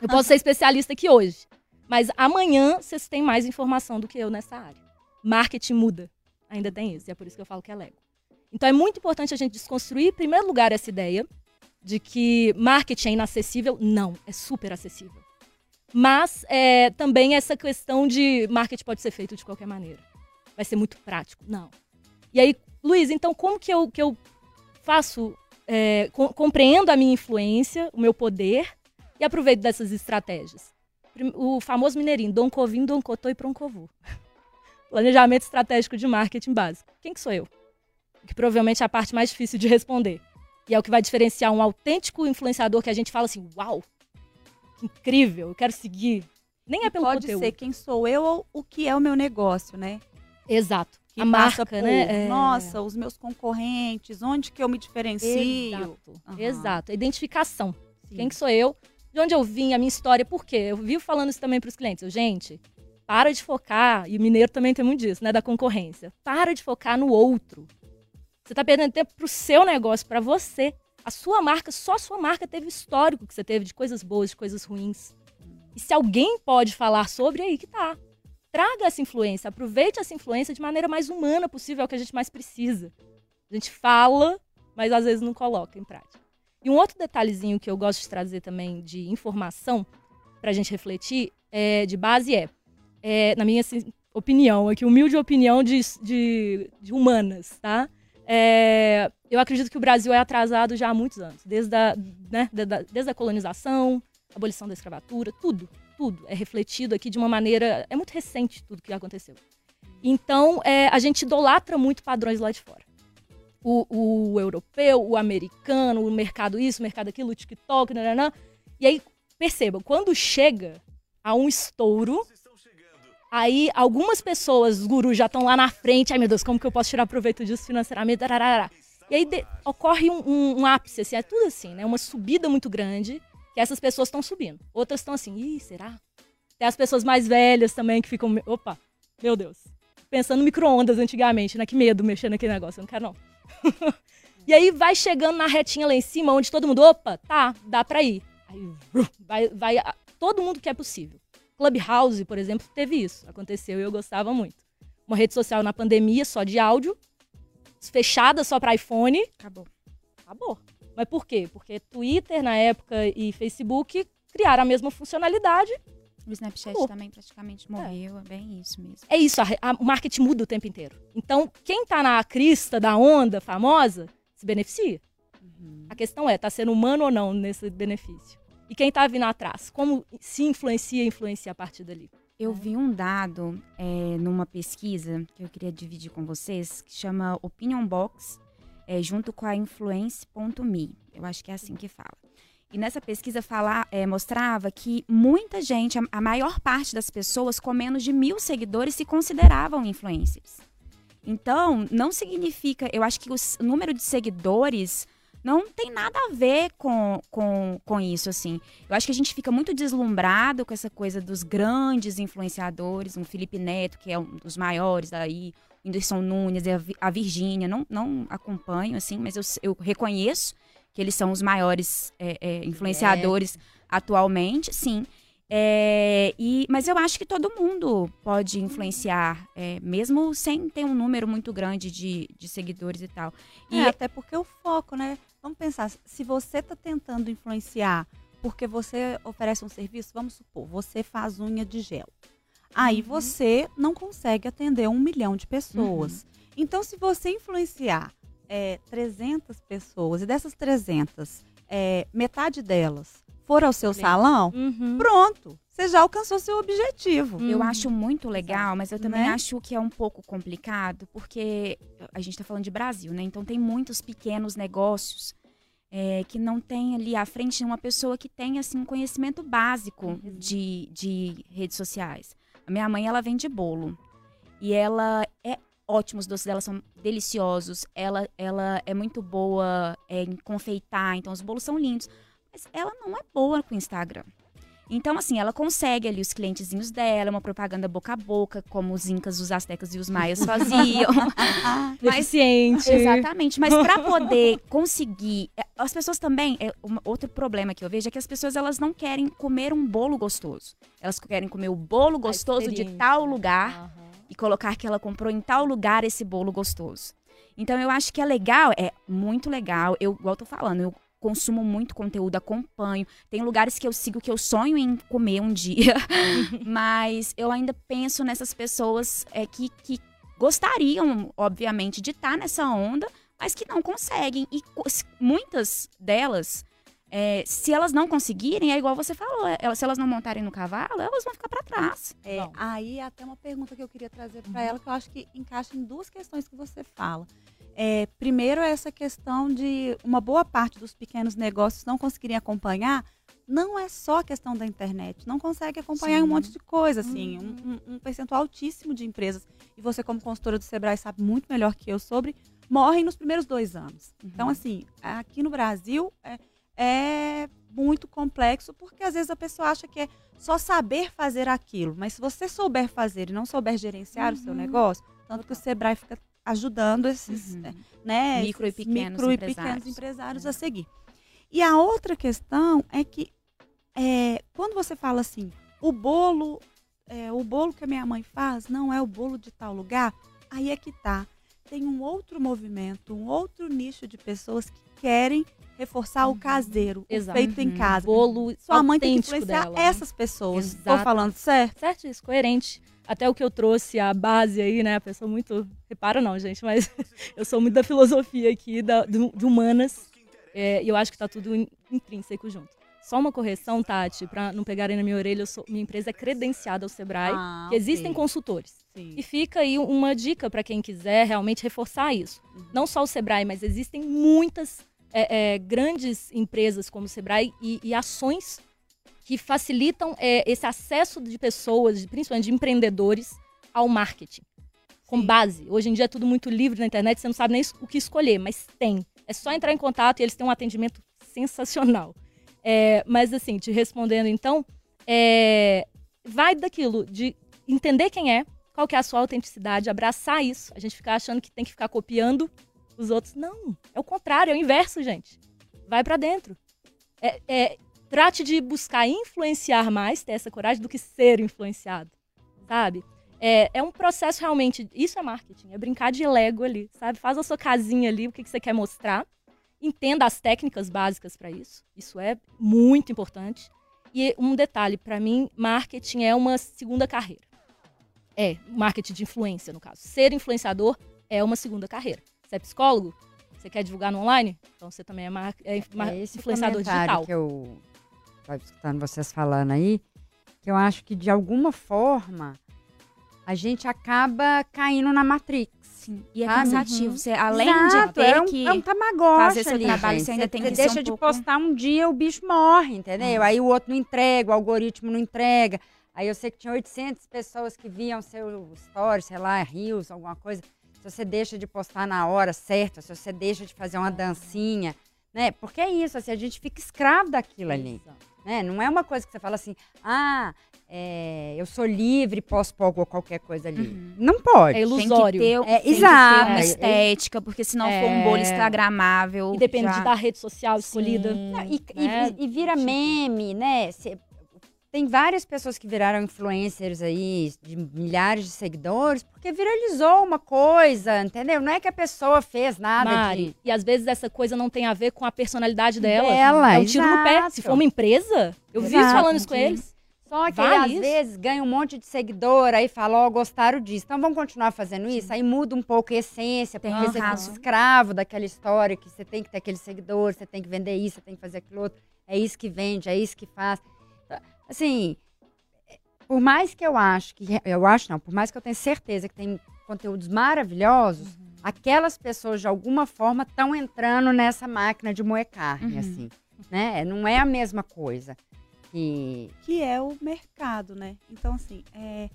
Eu posso ser especialista aqui hoje, mas amanhã vocês têm mais informação do que eu nessa área. Marketing muda. Ainda tem isso, e é por isso que eu falo que é Lego. Então é muito importante a gente desconstruir, em primeiro lugar, essa ideia de que marketing é inacessível. Não, é super acessível. Mas é, também essa questão de marketing pode ser feito de qualquer maneira. Vai ser muito prático. Não. E aí, Luiz, então como que eu, que eu faço, é, com, compreendo a minha influência, o meu poder e aproveito dessas estratégias? O famoso mineirinho, Dom Covim, Dom Cotô e Proncovu. <laughs> Planejamento estratégico de marketing básico. Quem que sou eu? Que provavelmente é a parte mais difícil de responder. E é o que vai diferenciar um autêntico influenciador que a gente fala assim, uau, incrível, eu quero seguir. Nem é pelo pode conteúdo. ser quem sou eu ou o que é o meu negócio, né? Exato. Que a marca, por, né? É... Nossa, os meus concorrentes, onde que eu me diferencio? Exato. Uhum. Exato. A identificação. Sim. Quem que sou eu? De onde eu vim, a minha história, por quê? Eu vivo falando isso também para os clientes. Eu, gente, para de focar, e o mineiro também tem muito disso, né, da concorrência. Para de focar no outro. Você está perdendo tempo para o seu negócio, para você. A sua marca, só a sua marca teve histórico que você teve de coisas boas, de coisas ruins. E se alguém pode falar sobre, é aí que tá. Traga essa influência, aproveite essa influência de maneira mais humana possível, é o que a gente mais precisa. A gente fala, mas às vezes não coloca em prática. E um outro detalhezinho que eu gosto de trazer também de informação para a gente refletir é, de base é, é na minha assim, opinião, aqui, humilde opinião de, de, de humanas, tá? É, eu acredito que o Brasil é atrasado já há muitos anos, desde a, né, desde a colonização, abolição da escravatura, tudo, tudo é refletido aqui de uma maneira. É muito recente tudo que aconteceu. Então, é, a gente idolatra muito padrões lá de fora. O, o, europeu, o americano, o mercado isso, o mercado aquilo, o TikTok, nananã. E aí, perceba, quando chega a um estouro, Aí algumas pessoas, os gurus, já estão lá na frente. Ai meu Deus, como que eu posso tirar proveito disso financeiramente? E aí de, ocorre um, um, um, ápice, assim, é tudo assim, né? Uma subida muito grande, que essas pessoas estão subindo. Outras estão assim, ih, será? Tem as pessoas mais velhas também que ficam, opa, meu Deus. Pensando micro-ondas antigamente, né? Que medo mexer naquele negócio, eu não quero não. <laughs> e aí vai chegando na retinha lá em cima, onde todo mundo, opa, tá, dá pra ir. Aí vai, vai todo mundo que é possível. Clubhouse, por exemplo, teve isso. Aconteceu e eu gostava muito. Uma rede social na pandemia só de áudio, fechada só para iPhone. Acabou. Acabou. Mas por quê? Porque Twitter na época e Facebook criaram a mesma funcionalidade. O Snapchat Acabou. também praticamente morreu, é. é bem isso mesmo. É isso, a, a, o marketing muda o tempo inteiro. Então, quem tá na crista da onda famosa se beneficia. Uhum. A questão é, tá sendo humano ou não nesse benefício? E quem está vindo atrás? Como se influencia e influencia a partir dali? Eu vi um dado é, numa pesquisa que eu queria dividir com vocês, que chama Opinion Box, é, junto com a Influence.me. Eu acho que é assim que fala. E nessa pesquisa fala, é, mostrava que muita gente, a, a, maior parte das pessoas com menos de mil seguidores se consideravam influencers. Então, não significa. Eu acho que o número de seguidores não tem nada a ver com, com, com isso, assim. Eu acho que a gente fica muito deslumbrado com essa coisa dos grandes influenciadores, um Felipe Neto, que é um dos maiores aí, Whindersson Nunes, a Virgínia, não, não acompanho, assim, mas eu, eu reconheço que eles são os maiores é, é, influenciadores é. atualmente, sim. É, e, mas eu acho que todo mundo pode influenciar, é, mesmo sem ter um número muito grande de, de seguidores e tal. E é, até porque o foco, né? Vamos pensar, se você está tentando influenciar porque você oferece um serviço, vamos supor, você faz unha de gel. Aí uhum. você não consegue atender um milhão de pessoas. Uhum. Então, se você influenciar é, 300 pessoas e dessas 300, é, metade delas for ao seu salão, uhum. pronto. você já alcançou seu objetivo. Hum. Eu acho muito legal, mas eu também né? acho que é um pouco complicado, porque a gente está falando de Brasil, né? Então tem muitos pequenos negócios é, que não tem ali à frente uma pessoa que tem assim um conhecimento básico uhum. de, de redes sociais. A minha mãe ela vende bolo e ela é ótima, os doces dela são deliciosos, ela, ela é muito boa é, em confeitar, então os bolos são lindos, mas ela não é boa com o Instagram. Então, assim, ela consegue ali os clientezinhos dela, uma propaganda boca a boca, como os incas, os astecas e os maias <laughs> faziam. <laughs> mas, Eficiente. Exatamente. Mas para <laughs> poder conseguir... É, as pessoas também... É, um, outro problema que eu vejo é que as pessoas, elas não querem comer um bolo gostoso. Elas querem comer o bolo gostoso de tal lugar uhum. e colocar que ela comprou em tal lugar esse bolo gostoso. Então, eu acho que é legal, é muito legal. Eu, igual eu tô falando, eu consumo muito conteúdo, acompanho. Tem lugares que eu sigo que eu sonho em comer um dia. <laughs> Mas eu ainda penso nessas pessoas é, que, que gostariam, obviamente, de estar tá nessa onda, mas que não conseguem. E muitas delas. É, se elas não conseguirem, é igual você falou, é, se elas não montarem no cavalo, elas vão ficar para trás. É, aí até uma pergunta que eu queria trazer para ela, que eu acho que encaixa em duas questões que você fala. É, primeiro, essa questão de uma boa parte dos pequenos negócios não conseguirem acompanhar, não é só a questão da internet, não consegue acompanhar Sim. um monte de coisa, assim, uhum. um, um, percentual altíssimo de empresas, e você como consultora do Sebrae sabe muito melhor que eu sobre, morrem nos primeiros dois anos. Uhum. Então, assim, aqui no Brasil é, é muito complexo, porque às vezes a pessoa acha que é só saber fazer aquilo, mas se você souber fazer e não souber gerenciar uhum. o seu uhum. negócio, tanto que o Sebrae fica ajudando esses uhum. né, micro e pequenos micro empresários, e pequenos empresários é. a seguir. E a outra questão é que é, quando você fala assim, o bolo, é, o bolo que a minha mãe faz não é o bolo de tal lugar, aí é que tá. Tem um outro movimento, um outro nicho de pessoas que querem reforçar uhum. o caseiro, Exato. o feito uhum. em casa. Bolo Sua mãe tem que influenciar dela. essas pessoas. Estou falando certo? Certo, isso, coerente até o que eu trouxe, a base aí, né? A pessoa muito. Repara, não, gente, mas <laughs> eu sou muito da filosofia aqui, da, de humanas. É, e eu acho que tá tudo intrínseco junto. Só uma correção, Tati, para não pegarem na minha orelha, sou, minha empresa é credenciada ao Sebrae, ah, que existem consultores. Sim. E fica aí uma dica para quem quiser realmente reforçar isso. Uhum. Não só o Sebrae, mas existem muitas é, é, grandes empresas como o Sebrae e, e ações que facilitam é, esse acesso de pessoas, principalmente de empreendedores, ao marketing. Com Sim. base. Hoje em dia é tudo muito livre na internet, você não sabe nem o que escolher, mas tem. É só entrar em contato e eles têm um atendimento sensacional. É, mas assim, te respondendo então, é, vai daquilo de entender quem é, qual que é a sua autenticidade, abraçar isso. A gente fica achando que tem que ficar copiando os outros. Não, é o contrário, é o inverso, gente. Vai para dentro. É, é, trate de buscar influenciar mais, ter essa coragem, do que ser influenciado, sabe? É, é um processo realmente. Isso é marketing, é brincar de Lego ali, sabe? Faz a sua casinha ali, o que, que você quer mostrar. Entenda as técnicas básicas para isso. Isso é muito importante. E um detalhe, para mim, marketing é uma segunda carreira. É, marketing de influência, no caso. Ser influenciador é uma segunda carreira. Você é psicólogo? Você quer divulgar no online? Então você também é, mar é, mar é influenciador digital. Que eu estava escutando vocês falando aí, que eu acho que de alguma forma a gente acaba caindo na Matrix. Sim. E é sabe? cansativo. Uhum. Você, além Exato, de ter é um, que é um fazer seu ali, trabalho, gente. você ainda tem que deixa um de pouco... postar um dia, o bicho morre, entendeu? Uhum. Aí o outro não entrega, o algoritmo não entrega. Aí eu sei que tinha 800 pessoas que viam seu story, sei lá, rios, alguma coisa. Se você deixa de postar na hora certa, se você deixa de fazer uma dancinha, né? Porque é isso, assim, a gente fica escravo daquilo ali. Né? Não é uma coisa que você fala assim, ah, é, eu sou livre, posso pôr qualquer coisa ali. Uhum. Não pode. É ilusório. Tem que ter, é, tem exato. Que ter uma é, estética, porque se não for um bolo é. instagramável... E depende já... da rede social escolhida. Não, e, né? e, e, vira tipo... meme, né? Tem várias pessoas que viraram influencers aí, de milhares de seguidores, porque viralizou uma coisa, entendeu? Não é que a pessoa fez nada Mari, de... E às vezes essa coisa não tem a ver com a personalidade dela. Dela, É um tiro exato. no pé. Se for uma empresa, eu exato, vi isso falando isso com eles. Só que vale aí, às vezes ganha um monte de seguidor, aí fala, ó, oh, gostaram disso. Então vamos continuar fazendo isso? Aí muda um pouco a essência, porque tem você fica escravo daquela história que você tem que ter aquele seguidor, você tem que vender isso, você tem que fazer aquilo outro. É isso que vende, é isso que faz assim, por mais que eu acho que eu acho não, por mais que eu tenha certeza que tem conteúdos maravilhosos, uhum. aquelas pessoas de alguma forma estão entrando nessa máquina de moer carne, uhum. assim, né? Não é a mesma coisa que que é o mercado, né? Então assim, é,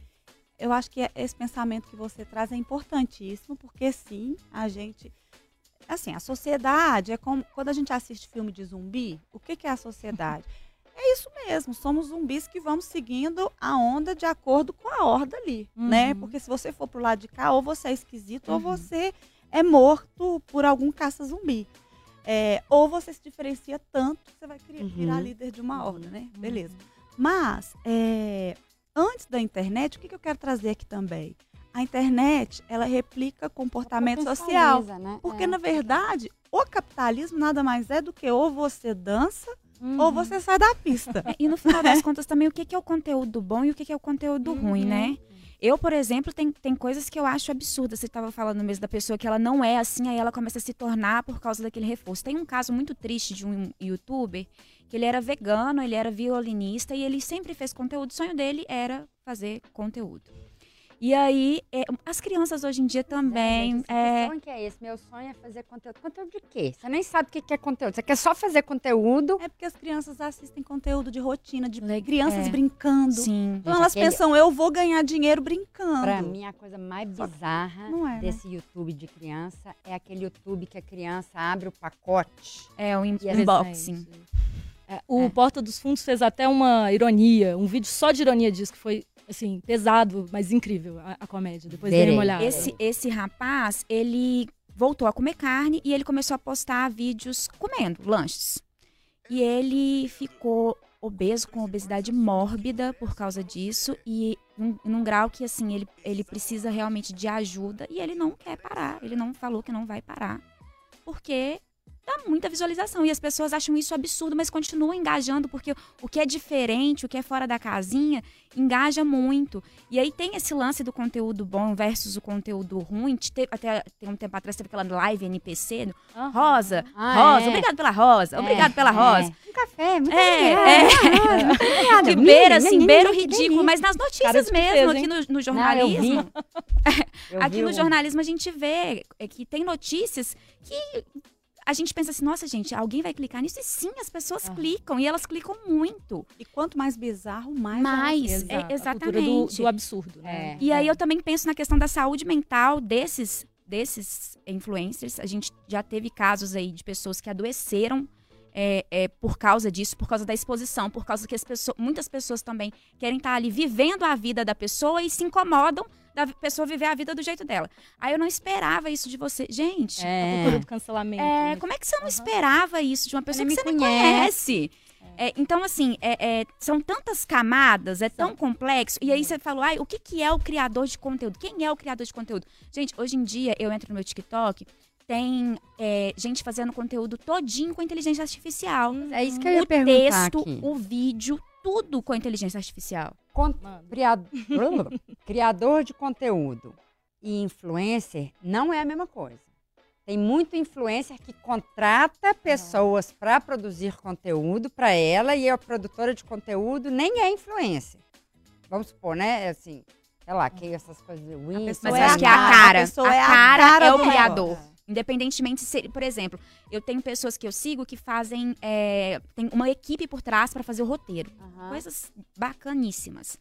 eu acho que esse pensamento que você traz é importantíssimo, porque sim, a gente assim, a sociedade é como quando a gente assiste filme de zumbi, o que, que é a sociedade? <laughs> É isso mesmo, somos zumbis que vamos seguindo a onda de acordo com a horda ali, uhum. né? Porque se você for pro lado de cá, ou você é esquisito, uhum. ou você é morto por algum caça-zumbi. É, ou você se diferencia tanto que você vai uhum. virar líder de uma horda, né? Uhum. Beleza. Mas, é, antes da internet, o que, que eu quero trazer aqui também? A internet, ela replica comportamento social. Né? Porque, é. na verdade, o capitalismo nada mais é do que ou você dança Uhum. ou você sai da pista. É, e no final das <laughs> contas também, o que, que é o conteúdo bom e o que, que é o conteúdo uhum. ruim, né? Eu, por exemplo, tem, tem coisas que eu acho absurdas. Você estava falando mesmo da pessoa que ela não é assim, aí ela começa a se tornar por causa daquele reforço. Tem um caso muito triste de um youtuber que ele era vegano, ele era violinista e ele sempre fez conteúdo. O sonho dele era fazer conteúdo. E aí, é, as crianças hoje em dia também. É, é... sonho que é esse? Meu sonho é fazer conteúdo. Conteúdo de quê? Você nem sabe o que é conteúdo. Você quer só fazer conteúdo. É porque as crianças assistem conteúdo de rotina, de crianças é. brincando. Sim. Então elas aquele... pensam, eu vou ganhar dinheiro brincando. Pra mim, a coisa mais bizarra é, né? desse né? YouTube de criança é aquele YouTube que a criança abre o pacote. É, o unboxing. É, o é. Porta dos Fundos fez até uma ironia, um vídeo só de ironia disso, que foi assim, pesado, mas incrível a, a comédia. Depois dele uma olhada. Esse, esse rapaz, ele voltou a comer carne e ele começou a postar vídeos comendo lanches. E ele ficou obeso, com obesidade mórbida por causa disso e num, num, grau que, assim, ele, ele precisa realmente de ajuda e ele não quer parar. Ele não falou que não vai parar. Porque dá muita visualização. E as pessoas acham isso absurdo, mas continuam engajando, porque o que é diferente, o que é fora da casinha, engaja muito. E aí tem esse lance do conteúdo bom versus o conteúdo ruim. Até tem um tempo atrás teve aquela live NPC. Uhum. Rosa, ah, Rosa, é. obrigado pela Rosa, é, obrigado pela é. Rosa. Um café, muito é, é. muito obrigada. <laughs> Que beira, assim, beira o ridículo, mas nas notícias mesmo, aqui no, no jornalismo. <laughs> Aqui no jornalismo a gente vê que tem notícias que a gente pensa assim, nossa, gente, alguém vai clicar nisso? E sim, as pessoas clicam, e elas clicam muito. E quanto mais bizarro, mais. Mais, é, exatamente. Do, do, absurdo. Né? É, e aí eu também penso na questão da saúde mental desses, desses influencers. A gente já teve casos aí de pessoas que adoeceram é, é, por causa disso, por causa da exposição, por causa que as pessoas, muitas pessoas também querem estar ali vivendo a vida da pessoa e se incomodam da pessoa viver a vida do jeito dela. Aí eu não esperava isso de você. Gente. É. A cultura do cancelamento. É, né? como é que você não uhum. esperava isso de uma pessoa que você conhece. nem conhece? É, então, assim, é, é, são tantas camadas, é tão complexo. E aí você falou, ai, o que, que é o criador de conteúdo? Quem é o criador de conteúdo? Gente, hoje em dia eu entro no meu TikTok, tem é, gente fazendo conteúdo todinho com inteligência artificial. É isso que eu ia o perguntar texto, aqui. o vídeo, tudo com inteligência artificial. Con criador, <laughs> criador de conteúdo e influencer não é a mesma coisa. Tem muito influencer que contrata pessoas para produzir conteúdo para ela e a produtora de conteúdo nem é influencer. Vamos supor, né? Assim, sei lá, que essas coisas. Mas é acho que é a cara. A, a, é a cara, cara é o criador. Independentemente se, por exemplo, eu tenho pessoas que eu sigo que fazem. É, tem uma equipe por trás para fazer o roteiro. Uhum. Coisas bacaníssimas.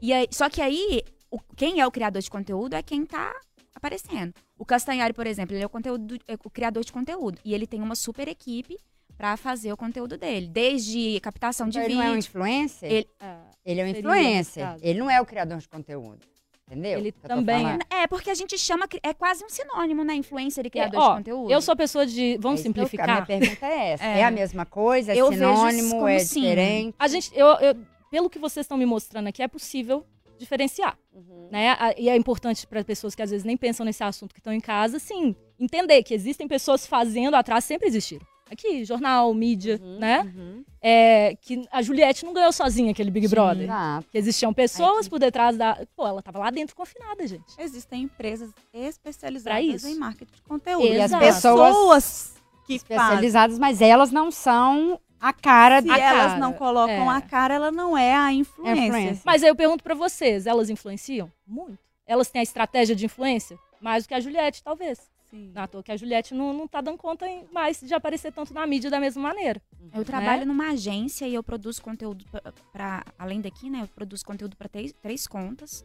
E aí, só que aí, o, quem é o criador de conteúdo é quem tá aparecendo. O Castanhari, por exemplo, ele é o, conteúdo, é o criador de conteúdo. E ele tem uma super equipe para fazer o conteúdo dele. Desde captação de então, vídeo. Ele não é um influencer? Ele, uh, ele é um influencer. Ele não é o criador de conteúdo. Entendeu? Ele também. É, porque a gente chama. É quase um sinônimo, né? Influencer e criador é, ó, de conteúdo. Eu sou pessoa de. Vamos é simplificar? a minha pergunta é essa. É, é a mesma coisa? É eu sinônimo? é sim. diferente? A gente. Eu, eu, pelo que vocês estão me mostrando aqui, é possível diferenciar. Uhum. Né? E é importante para pessoas que às vezes nem pensam nesse assunto que estão em casa, sim, entender que existem pessoas fazendo atrás, sempre existiram aqui, jornal, mídia, uhum, né? Uhum. É, que a Juliette não ganhou sozinha aquele Big Sim, Brother. Exato. Que existiam pessoas é por detrás da. Pô, ela tava lá dentro confinada, gente. Existem empresas especializadas em marketing de conteúdo. Exato. E as pessoas que especializadas, fazem. mas elas não são a cara Se a elas cara. não colocam É. a cara, ela não é a influência. influência. Mas aí eu pergunto pra vocês, elas influenciam? Muito. Elas têm a estratégia de influência? Mais do que a Juliette, talvez. Sim. Não é à toa que a Juliette não, não tá dando conta mais de aparecer tanto na mídia da mesma maneira. Eu trabalho numa agência e eu produzo conteúdo para além daqui, né? Eu produzo conteúdo para três, três contas,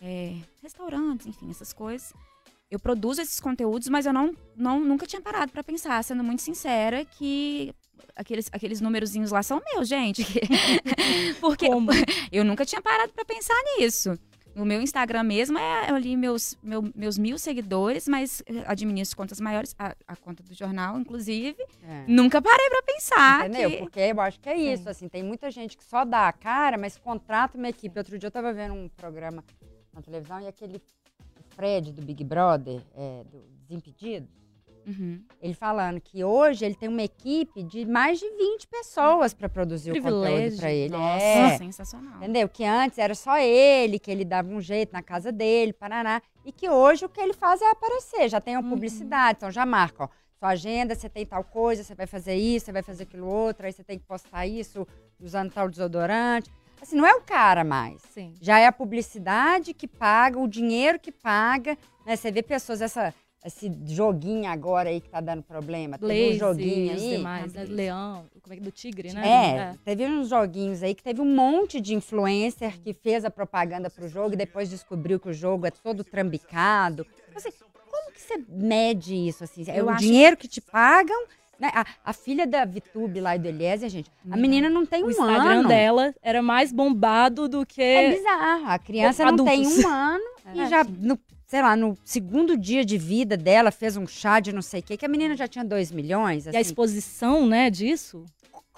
é, restaurantes, enfim, essas coisas. Eu produzo esses conteúdos, mas eu não, não nunca tinha parado para pensar, sendo muito sincera, que aqueles, aqueles númerozinhos lá são meus, gente. <laughs> Porque Como? <laughs> eu nunca tinha parado para pensar nisso. No meu Instagram mesmo é ali meus, meu- meus mil seguidores, mas eu administro contas maiores, a, a conta do jornal, inclusive. É. Nunca parei para pensar. Entendeu? que- Porque eu acho que é isso, assim, tem muita gente que só dá a cara, mas contrata uma equipe. Outro dia eu tava vendo um programa na televisão e aquele Fred do Big Brother, é, do Desimpedidos, Uhum. ele falando que hoje ele tem uma equipe de mais de 20 pessoas para produzir o conteúdo Privilégio. para ele. Nossa, É. sensacional. Entendeu? Que antes era só ele, que ele dava um jeito na casa dele, paraná. E que hoje o que ele faz é aparecer. Já tem uma publicidade, então já marca, ó. Sua agenda, você tem tal coisa, você vai fazer isso, você vai fazer aquilo outro, aí você tem que postar isso usando tal desodorante. Assim, não é o cara mais. Sim. Já é a publicidade que paga, o dinheiro que paga. Né? Você vê pessoas, essa, esse joguinho agora aí que tá dando problema. Teve um joguinho e os aí. demais, né? Leão, como é que do tigre, né? É, teve uns joguinhos aí que teve um monte de influencer que fez a propaganda pro jogo e depois descobriu que o jogo é todo trambicado. Assim, como que você mede isso? Assim? É Eu o acho- dinheiro que te pagam? Né? A, a filha da Vitube lá e do Eliezer, gente, a menina não tem O um Instagram ano. dela era mais bombado do que. É bizarro. A criança não tem um ano <laughs> e É. já, no, sei lá, no segundo dia de vida dela, fez um chá de não sei o quê, que a menina já tinha dois milhões. E a assim. exposição, né, disso.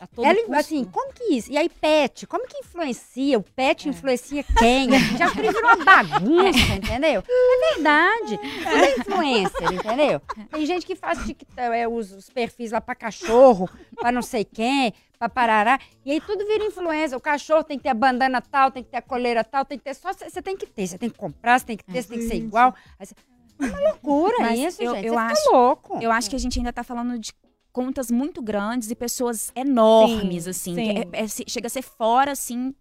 Todo Ela, custo. assim, como que isso? E aí, pet, como que influencia? O pet influencia quem? Já virou uma bagunça, entendeu? É verdade. Tudo é influencer, entendeu? Tem gente que faz TikTok, é, os, os perfis lá pra cachorro, pra não sei quem, pra parará. E aí tudo vira influencer. O cachorro tem que ter a bandana tal, tem que ter a coleira tal, tem que ter só. Você tem que ter, você tem que comprar, você tem que ter, você tem que ser igual. É uma loucura Mas isso, eu- gente. eu Você acho- fica louco. Eu acho que a gente ainda tá falando de contas muito grandes e pessoas enormes, Sim, assim. sim. é- é- chega a ser fora, assim,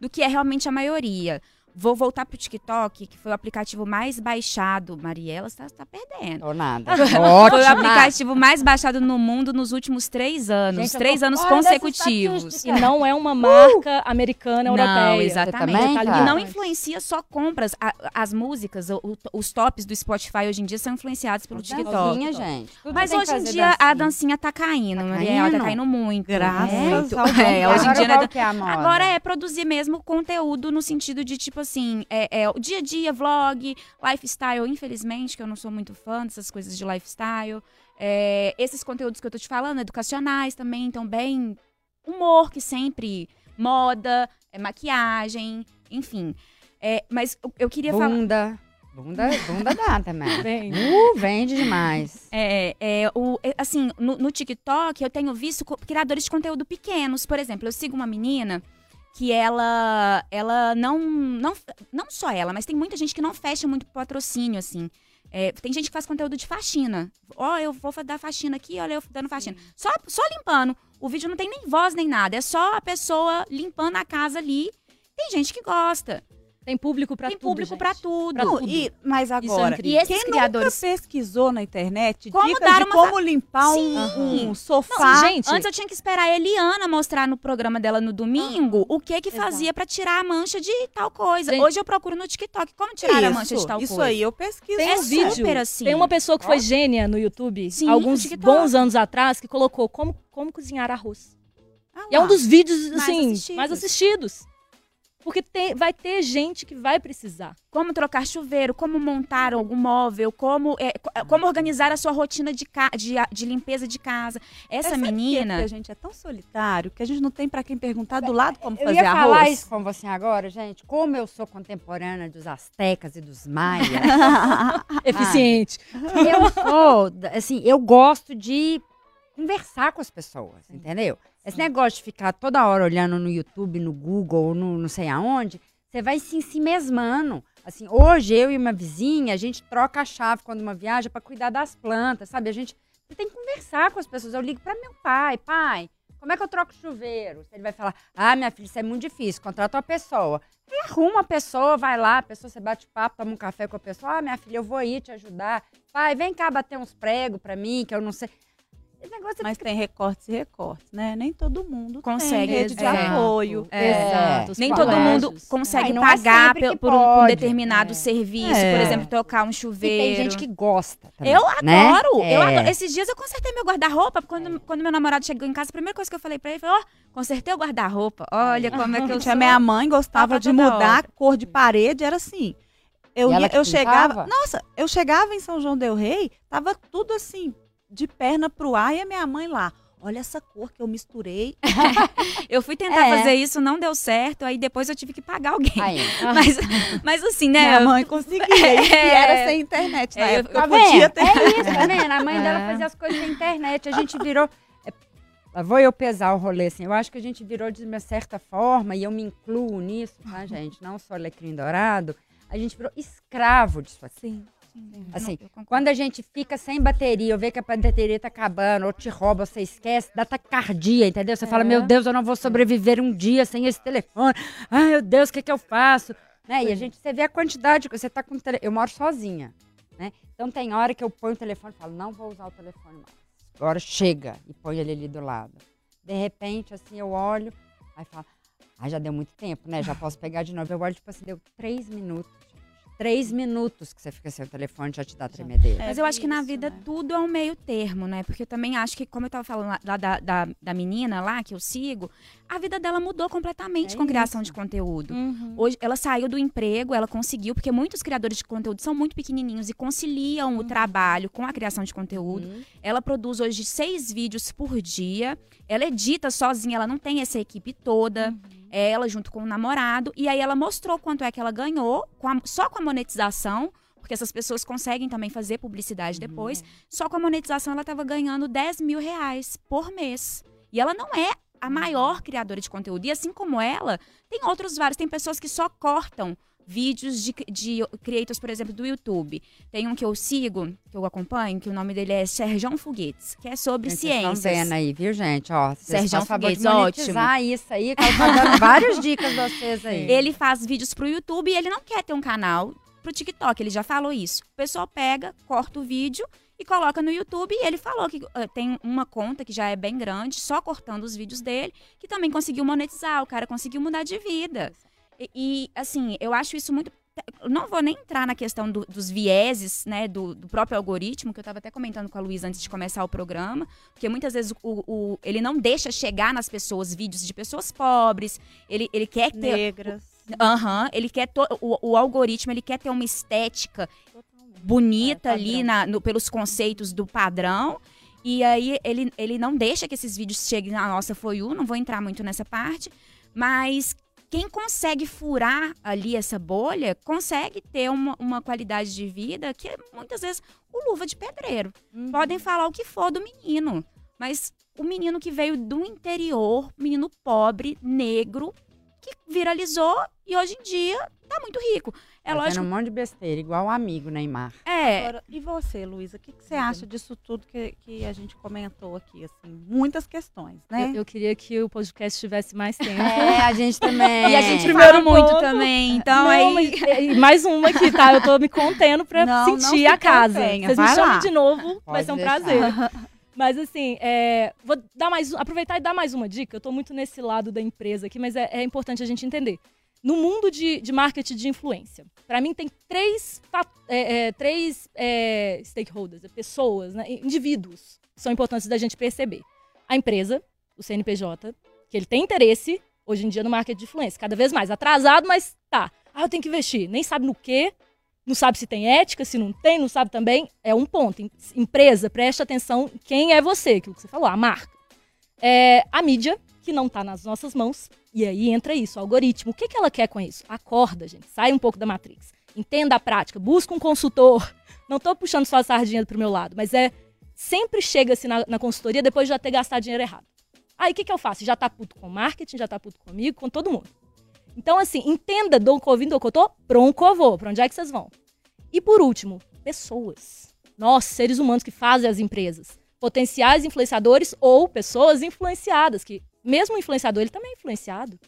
do que é realmente a maioria. Vou voltar pro TikTok, que foi o aplicativo mais baixado. Mariela, você tá, tá perdendo. Tô nada. <laughs> Foi o Ótimo. aplicativo mais baixado no mundo nos últimos três anos. Gente, três tô anos consecutivos. E não é uma marca americana, Não, europeia. exatamente. também, e não influencia só compras. A- as músicas, o- os tops do Spotify hoje em dia são influenciados pelo TikTok. Dancinha, gente. Tudo Mas hoje em dia a dancinha. dancinha tá caindo, Tá Mariela, tá caindo? caindo muito. Graças muito. É, Deus. hoje em dia não é é? Agora é produzir mesmo conteúdo no sentido de, tipo assim, é, é o dia a dia, vlog, lifestyle, infelizmente, que eu não sou muito fã dessas coisas de lifestyle. É, esses conteúdos que eu tô te falando, educacionais também, então bem humor, que sempre, moda, é, maquiagem, enfim. É, mas eu, eu queria falar. Bunda. Bunda, bunda dá também. <laughs> Bem, Uh, vende demais. É, é, o, é, assim, no, no TikTok eu tenho visto criadores de conteúdo pequenos. Por exemplo, eu sigo uma menina que ela, ela não, não, não só ela, mas tem muita gente que não fecha muito patrocínio, assim. É, tem gente que faz conteúdo de faxina. Ó, eu vou dar faxina aqui, olha eu dando faxina. Só, só limpando. O vídeo não tem nem voz nem nada. É só a pessoa limpando a casa ali. Tem gente que gosta. Tem público pra tem tudo, público gente. pra tudo. Pra tudo. e, mas é agora. E esses quem criadores- nunca pesquisou na internet Como dicas dar de uma como limpar um, um sofá? Não, gente, Antes eu tinha que esperar a Eliana mostrar no programa dela no domingo o que que Exato. fazia pra tirar a mancha de tal coisa. Gente- Hoje eu procuro no TikTok como tirar a mancha de tal isso coisa. aí eu pesquiso. Tem É um vídeo. super assim. Tem uma pessoa que foi gênia no YouTube, Sim, alguns no bons anos atrás, que colocou como, como cozinhar arroz. Ah E é um dos vídeos, Mais assim, assistidos. mais assistidos. Porque tem- vai ter gente que vai precisar. Como trocar chuveiro, como montar algum móvel, como, é, co- como organizar a sua rotina de, de, de limpeza de casa. Essa por quê? menina. A gente é tão solitário que a gente não tem pra quem perguntar do lado como Eu fazer ia falar arroz. isso com você agora, gente. Como eu sou contemporânea dos astecas e dos maias. <laughs> Eficiente. eu <laughs> sou, assim, eu gosto de conversar com as pessoas, entendeu? Esse negócio de ficar toda hora olhando no YouTube, no Google, no não sei aonde, você vai se si mesmando. Assim, hoje eu e uma vizinha, a gente troca a chave quando uma viaja para cuidar das plantas, sabe? A gente tem que conversar com as pessoas. Eu ligo para meu pai, pai, como é que eu troco chuveiro? Ele vai falar, ah, minha filha, isso é muito difícil, contrata uma pessoa. E arruma a pessoa, vai lá, a pessoa, você bate papo, toma um café com a pessoa, ah, minha filha, eu vou ir te ajudar. Pai, vem cá bater uns pregos pra mim, que eu não sei. Mas fica... tem recortes e recortes, né? Nem todo mundo consegue tem rede de é. apoio. É. Exato. Nem todo mundo consegue é pagar por, por, um, determinado é. serviço, por é. exemplo, trocar um chuveiro. E tem gente que gosta. Também, eu né? adoro. Eu é. adoro. Esses dias eu consertei meu guarda-roupa. Quando, quando meu namorado chegou em casa, a primeira coisa que eu falei pra ele foi: Ó, oh, consertei o guarda-roupa. Olha como é que eu <laughs> tinha. Minha mãe gostava de mudar a cor de parede, era assim. Eu, ia, eu chegava. Nossa, eu chegava em São João Del Rei, tava tudo assim, de perna pro ar e a minha mãe lá. Olha essa cor que eu misturei. <laughs> eu fui tentar é. fazer isso, não deu certo, aí depois eu tive que pagar alguém. <laughs> Mas, mas assim, né? Minha mãe conseguia. <laughs> É. E era sem internet na é, época. Eu, podia ter. É isso, tá vendo? A mãe dela é. fazia as coisas sem internet. A gente virou. É, vou eu pesar o rolê, assim. Eu acho que a gente virou de uma certa forma, e eu me incluo nisso, tá, gente? Não sou alecrim dourado. A gente virou escravo disso assim. Sim. Assim, quando a gente fica sem bateria, ou vê que a bateria tá acabando, ou te rouba, você esquece, dá taquicardia, entendeu? Você é. fala, meu Deus, eu não vou sobreviver um dia sem esse telefone. Ai, meu Deus, o que que eu faço? Né? E a gente, você vê a quantidade, você tá com Eu moro sozinha, né? Então tem hora que eu ponho o telefone e falo, não vou usar o telefone mais. Agora chega, e põe ele ali do lado. De repente, assim, eu olho, aí falo, ah, já deu muito tempo, né? Já posso pegar de novo. Eu olho, tipo assim, deu três minutos três minutos que você fica sem o telefone já te dá tremedeira. É, Mas eu acho que na vida né? tudo é um meio termo, né? Porque eu também acho que, como eu tava falando lá da, da, da menina lá que eu sigo, a vida dela mudou completamente é com criação de conteúdo. Uhum. Hoje ela saiu do emprego, ela conseguiu, porque muitos criadores de conteúdo são muito pequenininhos e conciliam uhum. o trabalho com a criação de conteúdo. Uhum. Ela produz hoje seis vídeos por dia. Ela edita sozinha, ela não tem essa equipe toda. Uhum ela junto com o namorado, e aí ela mostrou quanto é que ela ganhou com a, só com a monetização, porque essas pessoas conseguem também fazer publicidade uhum. depois. Só com a monetização ela estava ganhando 10 mil reais por mês. E ela não é a maior criadora de conteúdo. E assim como ela, tem outros vários. Tem pessoas que só cortam vídeos de, de creators, por exemplo, do YouTube. Tem um que eu sigo, que eu acompanho, que o nome dele é Serjão Foguetes, que é sobre gente, ciências. Vocês vendo aí, viu, gente? Ó, Serjão Foguetes, ótimo. isso aí, que eu tô dando várias dicas vocês aí. <laughs> Ele faz vídeos pro YouTube e ele não quer ter um canal pro TikTok, ele já falou isso. O pessoal pega, corta o vídeo e coloca no YouTube. E ele falou que uh, tem uma conta que já é bem grande, só cortando os vídeos dele, que também conseguiu monetizar. O cara conseguiu mudar de vida. E, e, assim, eu acho isso muito. Não vou nem entrar na questão do, dos vieses, né, do, do, próprio algoritmo, que eu estava até comentando com a Luísa antes de começar o programa, porque muitas vezes o, o, ele não deixa chegar nas pessoas vídeos de pessoas pobres, ele, ele quer ter... Negras. Aham, uhum, ele quer... To, o, o algoritmo, ele quer ter uma estética bonita é, ali na, no, pelos conceitos do padrão, e aí ele, ele não deixa que esses vídeos cheguem na nossa For You, não vou entrar muito nessa parte, mas quem consegue furar ali essa bolha consegue ter uma, uma qualidade de vida que é muitas vezes o luva de pedreiro. Uhum. Podem falar o que for do menino, mas o menino que veio do interior, menino pobre, negro, que viralizou e hoje em dia tá muito rico. É Fazendo lógico. um monte de besteira, igual o amigo Neymar. É. Agora, e você, Luísa, o que, que, você acha disso tudo que, que a gente comentou aqui? Assim, muitas questões, né? Eu, eu queria que o podcast tivesse mais tempo. <laughs> É, a gente também. e a gente primeiro muito pouco. também. Então não, aí. Mas, mais uma aqui, tá? Eu tô me contendo pra não, sentir não a casa. Vocês Vai me chamam de novo, Pode vai ser um deixar. prazer. <laughs> Mas assim, é, vou dar mais, aproveitar e dar mais uma dica. Eu estou muito nesse lado da empresa aqui, mas é, é importante a gente entender. No mundo de, de marketing de influência, para mim tem três, é, é, três é, stakeholders, é, pessoas, né, indivíduos, que são importantes da gente perceber. A empresa, o CNPJ, que ele tem interesse, hoje em dia, no marketing de influência, cada vez mais atrasado, mas tá. Ah, eu tenho que investir. Nem sabe no quê, não sabe se tem ética, se não tem, não sabe também. É um ponto. Empresa, preste atenção quem é você, aquilo que você falou, a marca. É, a mídia, que não está nas nossas mãos. E aí entra isso, o algoritmo. O que, que ela quer com isso? Acorda, gente. Sai um pouco da Matrix. Entenda a prática. Busca um consultor. Não estou puxando só a sardinha pro meu lado, mas é. Sempre chega-se na, na, consultoria depois de já ter gastado dinheiro errado. Aí o que, que eu faço? Já tá puto com marketing, já tá puto comigo, com todo mundo. Então, assim, entenda Dom Covim, Dom Cotô, vou. Pra onde é que vocês vão? E por último, pessoas. Nós, seres humanos que fazem as empresas. potenciais influenciadores ou pessoas influenciadas, que mesmo o influenciador, ele também é influenciado.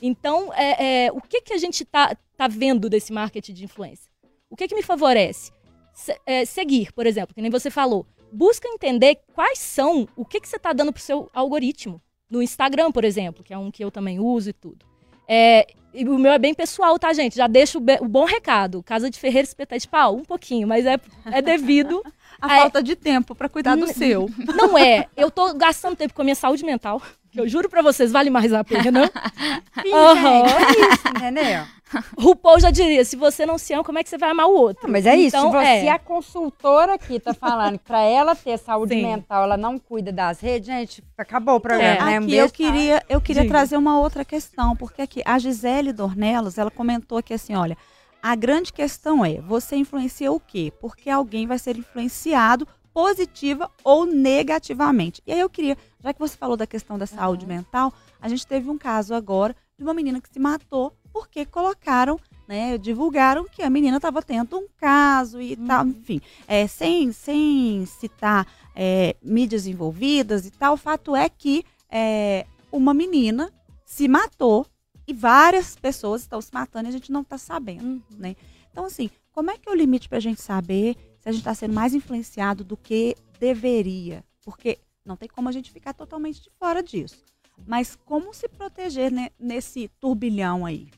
Então, é, é, o que, que a gente está tá vendo desse marketing de influência? O que, que me favorece? Se, é, seguir, por exemplo, que nem você falou. Busca entender quais são, o que, que você está dando para o seu algoritmo. No Instagram, por exemplo, que é um que eu também uso e tudo. É, e o meu é bem pessoal, tá, gente? Já deixo o, bom recado. Casa de Ferreira Espetar de Pau, um pouquinho, mas é, é devido <laughs> a é, falta de tempo para cuidar do seu. <laughs> Não é. Eu tô gastando tempo com a minha saúde mental, que eu juro para vocês, vale mais a pena. <laughs> Sim, uhum. é isso, entendeu? <laughs> RuPaul já diria, se você não se ama, como é que você vai amar o outro? Não, mas é isso, então, se você, é. a consultora aqui tá falando que pra ela ter saúde Sim. mental, ela não cuida das redes, gente, acabou o programa, é. né? Aqui eu queria, eu queria trazer uma outra questão, porque aqui, a Gisele Dornelos, ela comentou aqui assim, olha, a grande questão é, você influencia o quê? Porque alguém vai ser influenciado positiva ou negativamente. E aí eu queria, já que você falou da questão da saúde uhum. mental, a gente teve um caso agora de uma menina que se matou porque colocaram, né, divulgaram que a menina estava tendo um caso e uhum. tal, enfim, é, sem, sem citar é, mídias envolvidas e tal, o fato é que é, uma menina se matou e várias pessoas estão se matando e a gente não está sabendo, uhum. né? Então, assim, como é que é o limite para a gente saber se a gente está sendo mais influenciado do que deveria? Porque não tem como a gente ficar totalmente de fora disso. Mas como se proteger né, nesse turbilhão aí?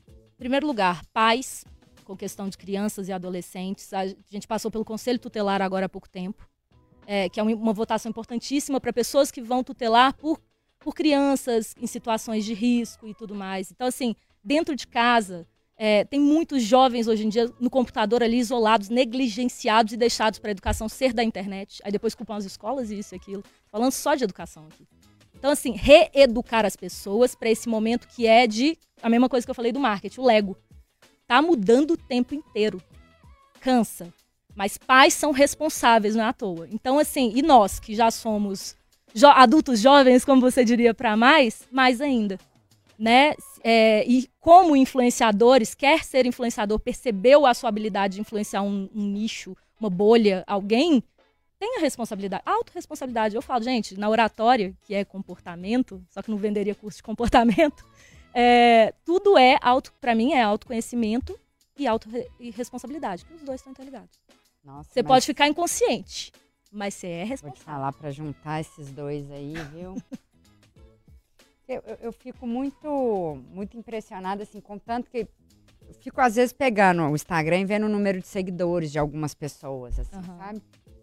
Primeiro lugar, pais, com questão de crianças e adolescentes. A gente passou pelo Conselho Tutelar agora há pouco tempo, é, que é uma votação importantíssima para pessoas que vão tutelar por por crianças em situações de risco e tudo mais. Então, assim, dentro de casa, é, tem muitos jovens hoje em dia no computador ali isolados, negligenciados e deixados para a educação ser da internet. Aí depois culpam as escolas e isso e aquilo. Falando só de educação aqui. Então, assim, reeducar as pessoas para esse momento que é de. A mesma coisa que eu falei do marketing, o Lego. Tá mudando o tempo inteiro. Cansa. Mas pais são responsáveis, não é à toa. Então, assim, e nós que já somos jo adultos jovens, como você diria, para mais, mais ainda. Né? É, e como influenciadores, quer ser influenciador, percebeu a sua habilidade de influenciar um, um nicho, uma bolha, alguém, tem a responsabilidade, autorresponsabilidade. Eu falo, gente, na oratória, que é comportamento, só que não venderia curso de comportamento, <laughs> é, tudo é auto, para mim, é autoconhecimento e autorresponsabilidade, que os dois estão interligados. Nossa, Você mas... pode ficar inconsciente, mas você é responsável. Vou te falar para juntar esses dois aí, viu? <laughs> eu, eu, eu, fico muito, muito impressionada, assim, com tanto que. Eu fico, às vezes, pegando o Instagram e vendo o número de seguidores de algumas pessoas, assim, uhum. sabe?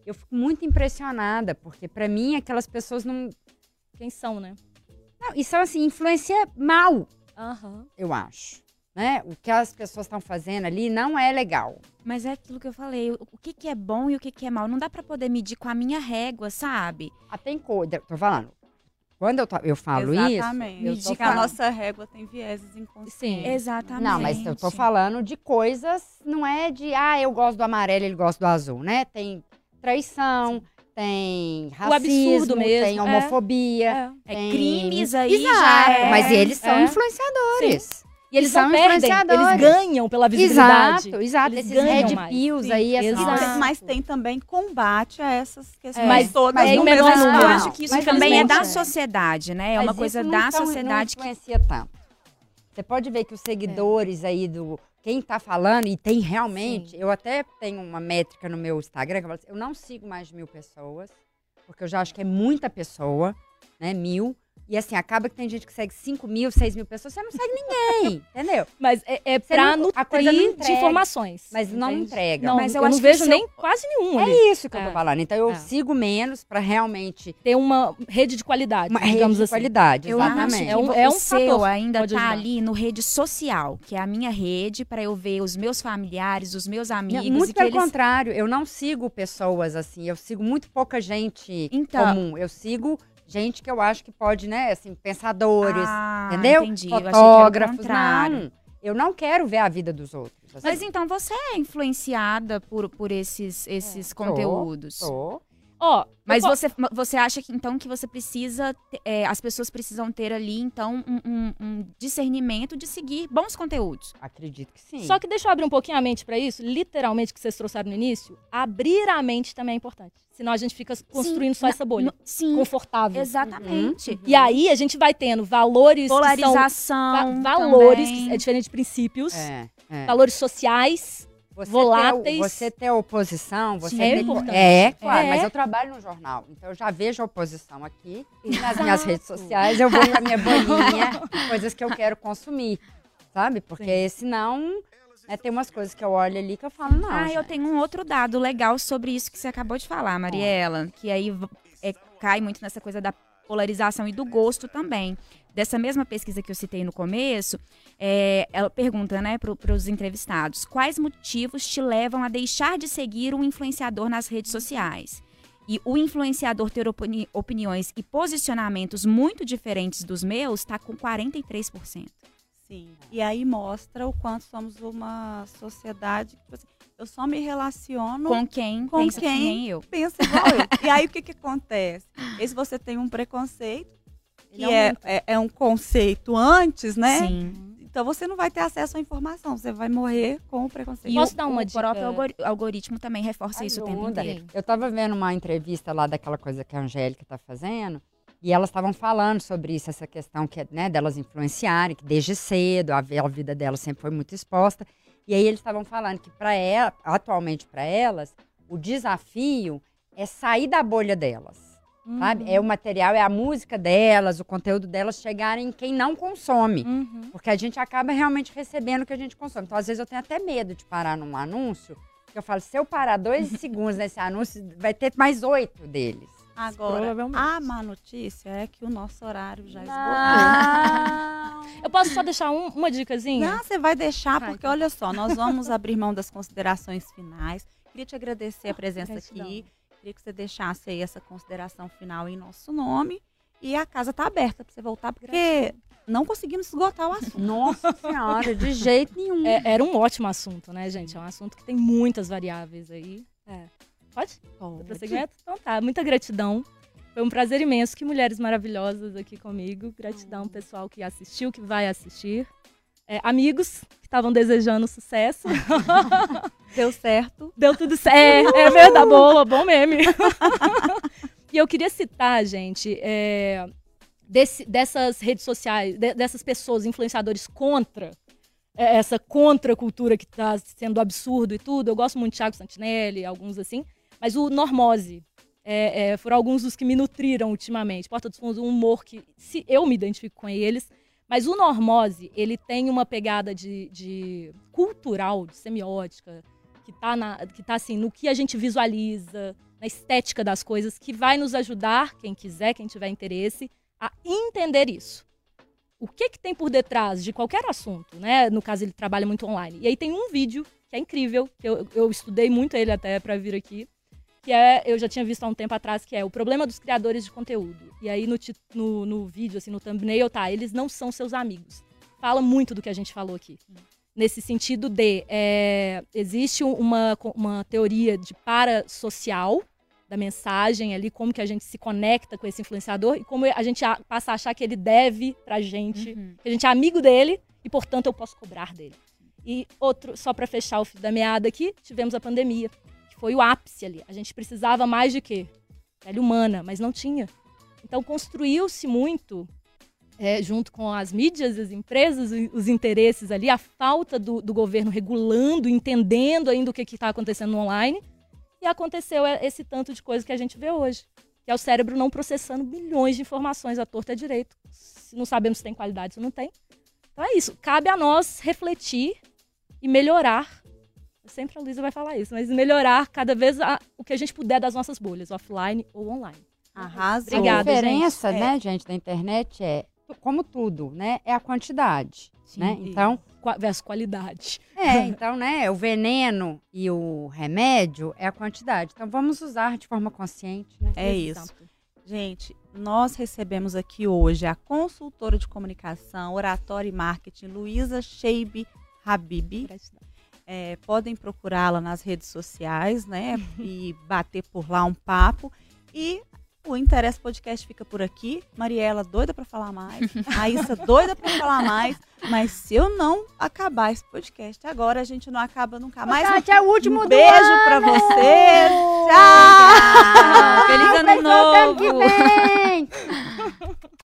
Eu fico muito impressionada, porque para mim aquelas pessoas não. Quem são, né? Não, e são, assim, influência mal. Uhum. Eu acho né? O que as pessoas estão fazendo ali não é legal. Mas é aquilo que eu falei, o que, que é bom e o que, que é mal. Não dá para poder medir com a minha régua, sabe? Ah, tem coisa, tô falando. Quando eu, eu falo Exatamente. isso, eu que a nossa régua tem vieses inconscientes. Sim, exatamente. Não, mas eu tô falando de coisas, não é de, ah, eu gosto do amarelo, ele gosta do azul, né? Tem traição, Sim. tem racismo, mesmo, tem homofobia. É, tem... é crimes aí Exato, já é. Mas eles são é. influenciadores. Sim. E eles são perdem, eles ganham pela visibilidade. Exato, exato. Eles Esses red pills aí, essas Mas tem também combate a essas questões é, mas, todas. Mas no menor número. Eu acho que isso mas também é da sociedade, né? É mas uma coisa da sociedade não influencia que... tanto. Você pode ver que os seguidores é. aí do quem tá falando, e tem realmente, Sim. eu até tenho uma métrica no meu Instagram, que eu, falo assim, eu não sigo mais de mil pessoas, porque eu já acho que é muita pessoa, né? Mil. E assim, acaba que tem gente que segue 5 mil, 6 mil pessoas, você não segue ninguém, <laughs> entendeu? Mas é, é pra não, nutrir de informações. Mas não entrega. Não, mas eu, eu não vejo nem eu... quase nenhum. É ali. isso que é. eu tô é. falando. Então eu é. sigo menos pra realmente... Ter uma rede de qualidade, uma rede de assim. qualidade, exatamente. Eu acho é um, é um seu ainda tá ali no rede social, que é a minha rede para eu ver os meus familiares, os meus amigos. Não, muito pelo eles... contrário, eu não sigo pessoas assim, eu sigo muito pouca gente então, comum. Eu sigo gente que eu acho que pode, né, assim, pensadores, ah, entendeu? Entendi. Fotógrafos, eu não. Eu não quero ver a vida dos outros. Assim. Mas então você é influenciada por, por esses, esses é, conteúdos? Tô, Ó, oh, mas você, você acha que então que você precisa, é, as pessoas precisam ter ali então um, um, um, discernimento de seguir bons conteúdos? Acredito que sim. Só que deixa eu abrir um pouquinho a mente para isso, literalmente que vocês trouxeram no início, abrir a mente também é importante. Senão a gente fica construindo sim, só essa bolha. sim. Confortável. Exatamente. Uhum. E aí a gente vai tendo valores. Polarização. Va valores, que é diferente de princípios. É, é. Valores sociais você voláteis. Ter, você ter oposição, você Sim, é ter... importante. É, claro, é. mas eu trabalho no jornal, então eu já vejo a oposição aqui e nas minhas redes sociais eu vou com a minha bolinha, <laughs> coisas que eu quero consumir, sabe? Porque Sim. senão é, tem umas coisas que eu olho ali que eu falo, não. Ah, gente. eu tenho um outro dado legal sobre isso que você acabou de falar, Mariela, que aí é, cai muito nessa coisa da polarização e do gosto também dessa mesma pesquisa que eu citei no começo, é, ela pergunta né, para os entrevistados: quais motivos te levam a deixar de seguir um influenciador nas redes sociais? E o influenciador ter opini opiniões e posicionamentos muito diferentes dos meus está com 43%. Sim. E aí mostra o quanto somos uma sociedade que tipo assim, eu só me relaciono com quem com pensa quem que nem eu. Pensa igual eu. E aí o que, que acontece? E se você tem um preconceito, que é, é, é, um conceito antes, né? Sim. Então você não vai ter acesso à informação, você vai morrer com o preconceito. E Posso o, dar uma o dica? próprio algoritmo também reforça Ajuda. isso o tempo inteiro. Eu estava vendo uma entrevista lá daquela coisa que a Angélica está fazendo, e elas estavam falando sobre isso, essa questão que, né, delas influenciarem, que desde cedo a, a vida delas sempre foi muito exposta. E aí eles estavam falando que para ela, atualmente para elas, o desafio é sair da bolha delas. Uhum. Sabe? É o material, é a música delas, o conteúdo delas chegarem em quem não consome. Uhum. Porque a gente acaba realmente recebendo o que a gente consome. Então, às vezes, eu tenho até medo de parar num anúncio. Que eu falo, se eu parar dois <laughs> segundos nesse anúncio, vai ter mais oito deles. Agora, a má notícia é que o nosso horário já esgotou. <laughs> Eu posso só deixar um, uma dicasinha? Não, você vai deixar, porque olha só, nós vamos abrir mão das considerações finais. Queria te agradecer a presença Gratidão. aqui. Queria que você deixasse aí essa consideração final em nosso nome. E a casa está aberta para você voltar, porque não conseguimos esgotar o assunto. Nossa <laughs> Senhora, de jeito nenhum. É, era um ótimo assunto, né, gente? É um assunto que tem muitas variáveis aí. É. Pode? Pode. Prosseguimento? Então tá, muita gratidão. Foi um prazer imenso. Que mulheres maravilhosas aqui comigo. Gratidão, pessoal que assistiu, que vai assistir. É, amigos que estavam desejando sucesso. <laughs> Deu certo. Deu tudo certo. É, é verdade, boa, bom meme. <laughs> e eu queria citar, gente, é, desse, dessas redes sociais, de, dessas pessoas, influenciadores contra é, essa contracultura que está sendo absurdo e tudo. Eu gosto muito de Thiago Santinelli, alguns assim. Mas o Normose, é, é, foram alguns dos que me nutriram ultimamente. Porta dos Fundos, um humor que se eu me identifico com eles. Mas o normose, ele tem uma pegada de, de cultural, de semiótica, que está que tá assim, no que a gente visualiza, na estética das coisas, que vai nos ajudar, quem quiser, quem tiver interesse, a entender isso. O que, que tem por detrás de qualquer assunto, né? No caso, ele trabalha muito online. E aí tem um vídeo que é incrível, que eu, eu estudei muito ele até para vir aqui, que é, eu já tinha visto há um tempo atrás, que é o problema dos criadores de conteúdo. E aí no, no, no vídeo, assim, no thumbnail, tá, eles não são seus amigos. Fala muito do que a gente falou aqui. Nesse sentido de, é, existe uma, uma teoria de parasocial da mensagem ali, como que a gente se conecta com esse influenciador e como a gente passa a achar que ele deve pra gente, uhum. que a gente é amigo dele e, portanto, eu posso cobrar dele. E outro, só para fechar o fio da meada aqui, tivemos a pandemia foi o ápice ali. A gente precisava mais de quê? Pele humana, mas não tinha. Então construiu-se muito, é, junto com as mídias, as empresas, os interesses ali, a falta do, do governo regulando, entendendo ainda o que está acontecendo no online. E aconteceu esse tanto de coisa que a gente vê hoje. Que é o cérebro não processando bilhões de informações à torta e à direito. Se não sabemos se tem qualidade, se não tem. Então é isso. Cabe a nós refletir e melhorar sempre a Luísa vai falar isso, mas melhorar cada vez a, o que a gente puder das nossas bolhas, offline ou online. Arrasa. Obrigada, a diferença, gente. né, é. gente, da internet é, como tudo, né, é a quantidade, Sim, né? Então, versus qualidade. É, então, né, o veneno e o remédio é a quantidade. Então, vamos usar de forma consciente, né? É isso. Gente, nós recebemos aqui hoje a consultora de comunicação, oratória e marketing, Luísa Sheibe Habib. É, podem procurá-la nas redes sociais, né? <laughs> e bater por lá um papo. E o Interesse Podcast fica por aqui. Mariela doida para falar mais. <laughs> Raíssa doida para falar mais. Mas se eu não acabar esse podcast agora, a gente não acaba nunca mais. Tati, é o último um beijo para você. Tchau. Feliz ano novo. <laughs>